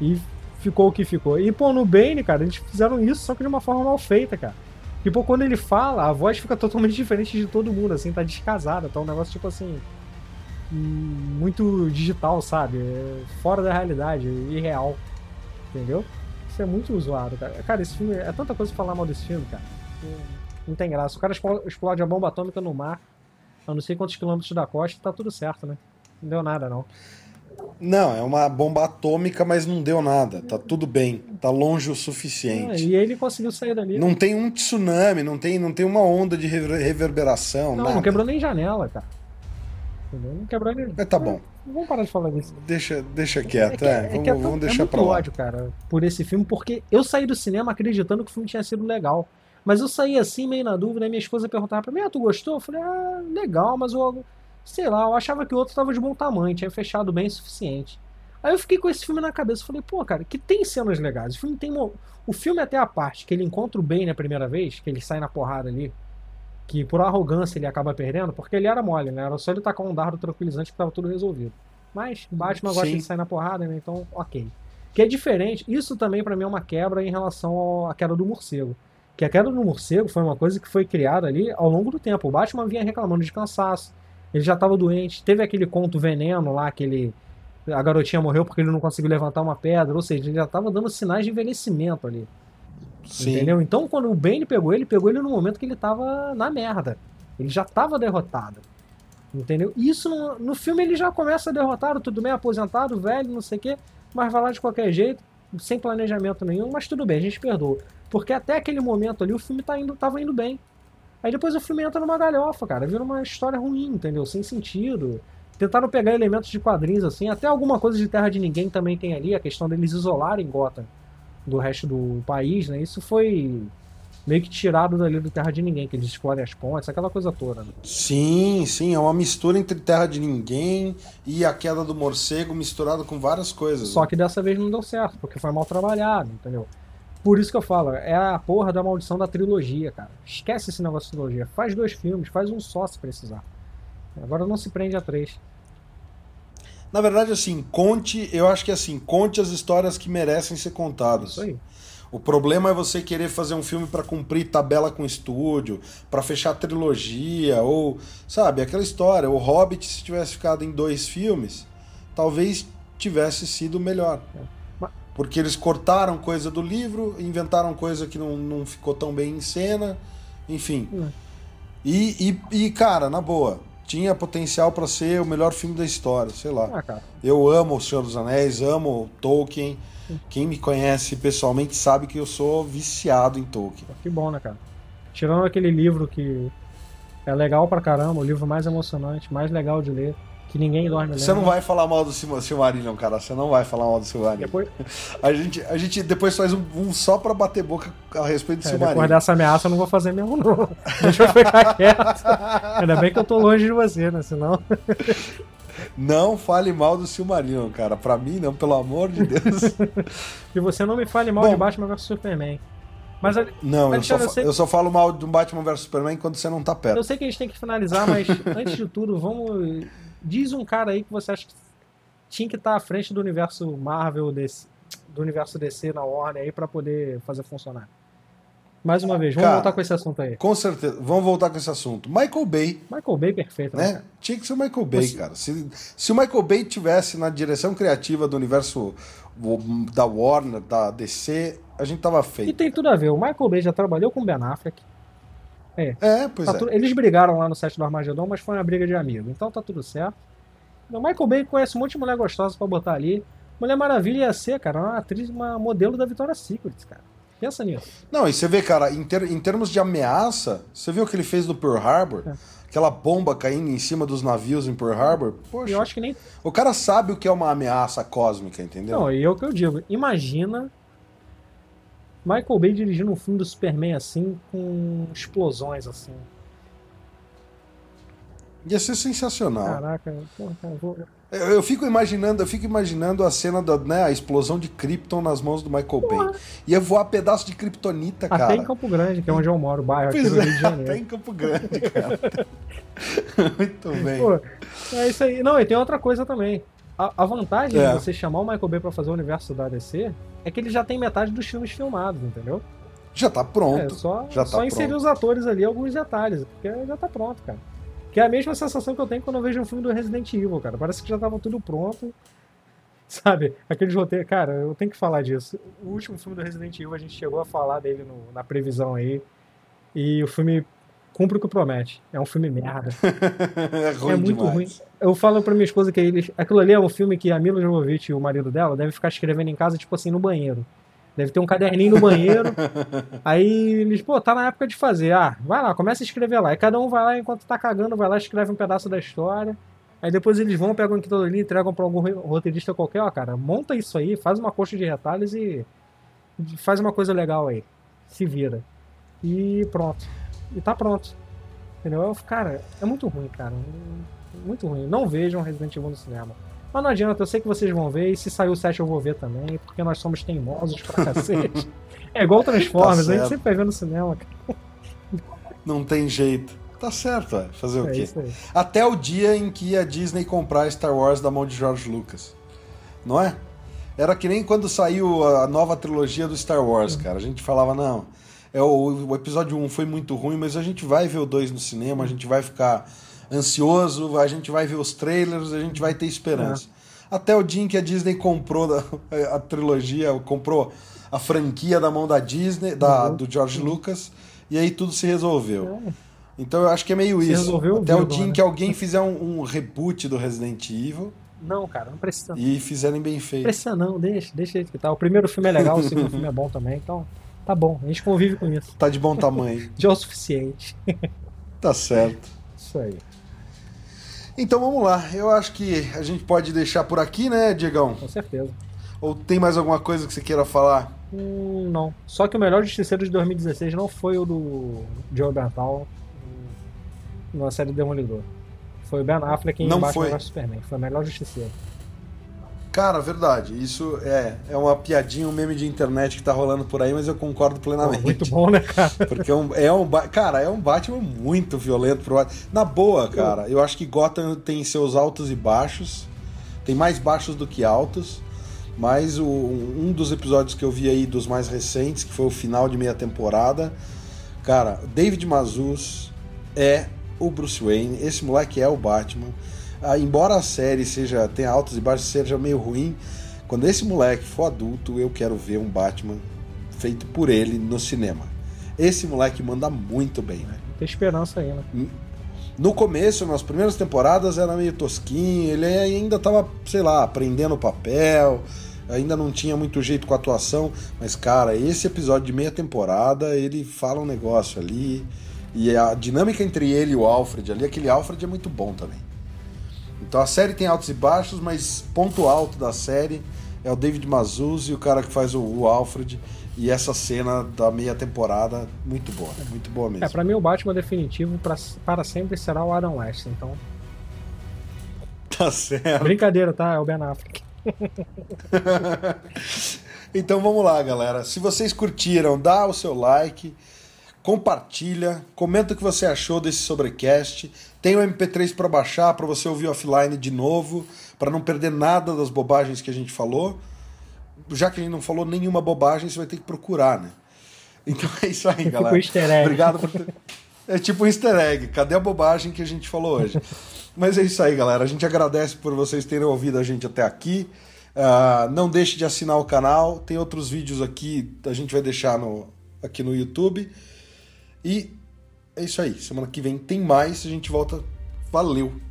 E ficou o que ficou. E, pô, no Bane, cara, eles fizeram isso, só que de uma forma mal feita, cara. E, pô, quando ele fala, a voz fica totalmente diferente de todo mundo, assim, tá descasada, tá um negócio tipo assim muito digital, sabe? É fora da realidade, irreal. Entendeu? Isso é muito zoado, cara. Cara, esse filme. É tanta coisa pra falar mal desse filme, cara. Não tem graça. O cara explode a bomba atômica no mar, a não sei quantos quilômetros da costa, tá tudo certo, né? Não deu nada, não. Não, é uma bomba atômica, mas não deu nada. Tá tudo bem. Tá longe o suficiente. Ah, e ele conseguiu sair dali. Não tem um tsunami, não tem, não tem uma onda de reverberação. Não, nada. não quebrou nem janela, cara. Não quebrar ele. Mas tá bom. Vamos parar de falar disso. Deixa, deixa quieto, é. Que, é, é vamos, é vamos deixar é pra lá. ódio, cara, por esse filme, porque eu saí do cinema acreditando que o filme tinha sido legal. Mas eu saí assim, meio na dúvida, e minha esposa perguntava pra mim, ah, tu gostou? Eu falei, ah, legal, mas eu, sei lá, eu achava que o outro tava de bom tamanho, tinha fechado bem o suficiente. Aí eu fiquei com esse filme na cabeça, falei, pô, cara, que tem cenas legais. O filme tem. O filme até a parte que ele encontra o bem na primeira vez, que ele sai na porrada ali, que por arrogância ele acaba perdendo, porque ele era mole, né? Era só ele tacar um dardo tranquilizante que tava tudo resolvido. Mas Batman gosta de sair na porrada, né? Então, ok. Que é diferente, isso também para mim é uma quebra em relação à queda do morcego. Que a queda do morcego foi uma coisa que foi criada ali ao longo do tempo. O Batman vinha reclamando de cansaço, ele já estava doente, teve aquele conto veneno lá, que ele, a garotinha morreu porque ele não conseguiu levantar uma pedra, ou seja, ele já estava dando sinais de envelhecimento ali. Sim. Entendeu? Então, quando o Bane pegou ele, pegou ele no momento que ele tava na merda. Ele já tava derrotado. Entendeu? Isso no, no filme ele já começa derrotado, tudo bem, aposentado, velho, não sei o quê, mas vai lá de qualquer jeito, sem planejamento nenhum, mas tudo bem, a gente perdoa. Porque até aquele momento ali o filme tá indo, tava indo bem. Aí depois o filme entra numa galhofa, cara, vira uma história ruim, entendeu? Sem sentido. Tentaram pegar elementos de quadrinhos assim, até alguma coisa de Terra de Ninguém também tem ali, a questão deles isolarem Gotham do resto do país, né? Isso foi meio que tirado dali do Terra de Ninguém, que eles explorem as pontes, aquela coisa toda. Né? Sim, sim, é uma mistura entre Terra de Ninguém e a queda do morcego misturado com várias coisas. Só que dessa vez não deu certo, porque foi mal trabalhado, entendeu? Por isso que eu falo, é a porra da maldição da trilogia, cara. Esquece esse negócio de trilogia. Faz dois filmes, faz um só se precisar. Agora não se prende a três. Na verdade, assim, conte, eu acho que assim, conte as histórias que merecem ser contadas. Isso aí. O problema é você querer fazer um filme para cumprir tabela com estúdio, para fechar trilogia, ou, sabe, aquela história. O Hobbit, se tivesse ficado em dois filmes, talvez tivesse sido melhor. Porque eles cortaram coisa do livro, inventaram coisa que não, não ficou tão bem em cena, enfim. É. E, e, e, cara, na boa, tinha potencial para ser o melhor filme da história, sei lá. Ah, eu amo O Senhor dos Anéis, amo Tolkien. Quem me conhece pessoalmente sabe que eu sou viciado em Tolkien. Que bom, né, cara? Tirando aquele livro que é legal pra caramba, o livro mais emocionante, mais legal de ler, que ninguém dorme Você não vai falar mal do Sil- Silmarillion, cara. Você não vai falar mal do Silmarillion. Depois, A gente, a gente depois faz um, um só pra bater boca a respeito do é, Silmarillion. depois dessa ameaça eu não vou fazer mesmo, não. Deixa eu ficar quieto. Ainda bem que eu tô longe de você, né? Senão. Não fale mal do Silmarillion, cara. Pra mim, não, pelo amor de Deus. E você não me fale mal Bom. de Batman vs Superman. Mas a- Não, eu só, eu sei- eu só falo mal do Batman vs Superman quando você não tá perto. eu sei que a gente tem que finalizar, mas antes de tudo, vamos. Diz um cara aí que você acha que tinha que estar à frente do universo Marvel, DC, do universo DC na Warner aí pra poder fazer funcionar. Mais uma vez, vamos Cara. voltar com esse assunto aí. Com certeza. Vamos voltar com esse assunto. Michael Bay, Michael Bay perfeito, né? né? Tinha que ser o Michael Bay, Você- cara. Se, se o Michael Bay tivesse na direção criativa do universo da Warner, da DC, a gente tava E feito. tem tudo a ver. O Michael Bay já trabalhou com o Ben Affleck. É, pois Tá é. tudo- Eles brigaram lá no set do Armagedon, mas foi uma briga de amigo. Então tá tudo certo. O Michael Bay conhece um monte de mulher gostosa pra botar ali. Mulher Maravilha ia ser, cara, uma atriz, uma modelo da Victoria's Secret, cara. Pensa nisso. Não, e você vê, cara, em, ter- em termos de ameaça, você viu o que ele fez no Pearl Harbor? É. Aquela bomba caindo em cima dos navios em Pearl Harbor? Poxa, eu acho que nem. o cara sabe o que é uma ameaça cósmica, entendeu? Não, e é o que eu digo. Imagina Michael Bay dirigindo um filme do Superman assim, com explosões assim. Ia ser sensacional. Caraca, porra, cara, vou... Eu, eu fico imaginando, eu fico imaginando a cena da, né, a explosão de Krypton nas mãos do Michael Bay. Ia voar pedaço de kryptonita, até cara. em Campo Grande, que é onde eu moro, o bairro aqui no é, Rio de Janeiro. até em Campo Grande, cara. Muito bem. Pô, é isso aí. Não, e tem outra coisa também. A, a vantagem É. de você chamar o Michael Bay pra fazer o universo da DC é que ele já tem metade dos filmes filmados, entendeu? Já tá pronto. É só, já tá só inserir pronto. os atores ali, alguns detalhes, porque já tá pronto, cara. Que é a mesma sensação que eu tenho quando eu vejo um filme do Resident Evil, cara. Parece que já tava tudo pronto. Sabe? Aqueles roteiros. Cara, eu tenho que falar disso. O último filme do Resident Evil, a gente chegou a falar dele no- na previsão aí. E o filme cumpre o que promete. É um filme merda. é ruim é muito demais. ruim. Eu falo pra minha esposa que eles, aquilo ali é um filme que a Mila Jovovich e o marido dela devem ficar escrevendo em casa, tipo assim, no banheiro. Deve ter um caderninho no banheiro. aí eles, pô, tá na época de fazer. Ah, vai lá, começa a escrever lá. E cada um vai lá, enquanto tá cagando, vai lá, escreve um pedaço da história. Aí depois eles vão, pegam aquilo ali, entregam pra algum roteirista qualquer, ó, cara, monta isso aí, faz uma coxa de retalhos e faz uma coisa legal aí. Se vira. E pronto. E tá pronto. Entendeu? Eu, Cara, é muito ruim, cara. Muito ruim. Não vejam Resident Evil no cinema. Mas não adianta, eu sei que vocês vão ver, e se sair o 7 eu vou ver também, porque nós somos teimosos pra cacete. É igual Transformers, Tá a gente sempre vai ver no cinema, cara. Não tem jeito. Tá certo, é. Fazer o É quê? isso aí. Até o dia em que a Disney comprar Star Wars da mão de George Lucas. Não é? Era que nem quando saiu a nova trilogia do Star Wars, cara. A gente falava, não, é o, o episódio 1 foi muito ruim, mas a gente vai ver o 2 no cinema, a gente vai ficar ansioso, a gente vai ver os trailers, a gente vai ter esperança. Até o dia em que a Disney comprou a trilogia, comprou a franquia da mão da Disney, da, Uhum. do George Lucas, e aí tudo se resolveu. É. Então eu acho que é meio Se isso. resolveu, Até o dia em agora. que alguém fizer um, um reboot do Resident Evil Não, cara, não precisa. e fizerem bem Não feito. precisa não, deixa, deixa ele que tá. O primeiro filme é legal, o segundo filme é bom também, então tá bom, a gente convive com isso. Tá de bom tamanho. Já é o suficiente. tá certo. Isso aí. Então vamos lá. Eu acho que a gente pode deixar por aqui, né, Diegão? Com certeza. Ou tem mais alguma coisa que você queira falar? Hum, não. Só que o melhor Justiceiro de 2016 não foi o do Joe Bental hum, na série Demolidor. Foi o Ben Affleck em Não Batman foi. vs Superman. Foi o melhor Justiceiro. Cara, verdade. Isso é, é uma piadinha, um meme de internet que tá rolando por aí, mas eu concordo Pô, plenamente. muito bom, né, cara? Porque é um, é um cara, é um Batman muito violento pro Batman. Na boa, cara, eu acho que Gotham tem seus altos e baixos. Tem mais baixos do que altos. Mas o- um dos episódios que eu vi aí dos mais recentes, que foi o final de meia temporada, cara, David Mazus é o Bruce Wayne. Esse moleque é o Batman. Ah, embora a série seja tenha altos e baixos, seja meio ruim, quando esse moleque for adulto, eu quero ver um Batman feito por ele no cinema. Esse moleque manda muito bem, velho. Tem esperança aí, né? No começo, nas primeiras temporadas, era meio tosquinho, ele ainda tava, sei lá, aprendendo o papel, ainda não tinha muito jeito com a atuação, mas cara, esse episódio de meia temporada, ele fala um negócio ali. E a dinâmica entre ele e o Alfred ali, aquele Alfred é muito bom também. Então a série tem altos e baixos, mas ponto alto da série é o David Mazuz e o cara que faz o, o Alfred. E essa cena da meia temporada, muito boa, muito boa mesmo. É, pra mim o Batman definitivo pra, para sempre será o Adam West, então. Tá certo. Brincadeira, tá? É o Ben Affleck. então vamos lá, galera. Se vocês curtiram, dá o seu like, compartilha, comenta o que você achou desse sobrecast. Tem o MP3 para baixar, para você ouvir offline de novo, para não perder nada das bobagens que a gente falou. Já que a gente não falou nenhuma bobagem, você vai ter que procurar, né? Então é isso aí, É galera. tipo easter egg. Obrigado por ter... É tipo um easter egg. Cadê a bobagem que a gente falou hoje? Mas é isso aí, galera. A gente agradece por vocês terem ouvido a gente até aqui. Ah, não deixe de assinar o canal. Tem outros vídeos aqui, a gente vai deixar no, aqui no YouTube. E é isso aí. Semana que vem tem mais. A gente volta. Valeu!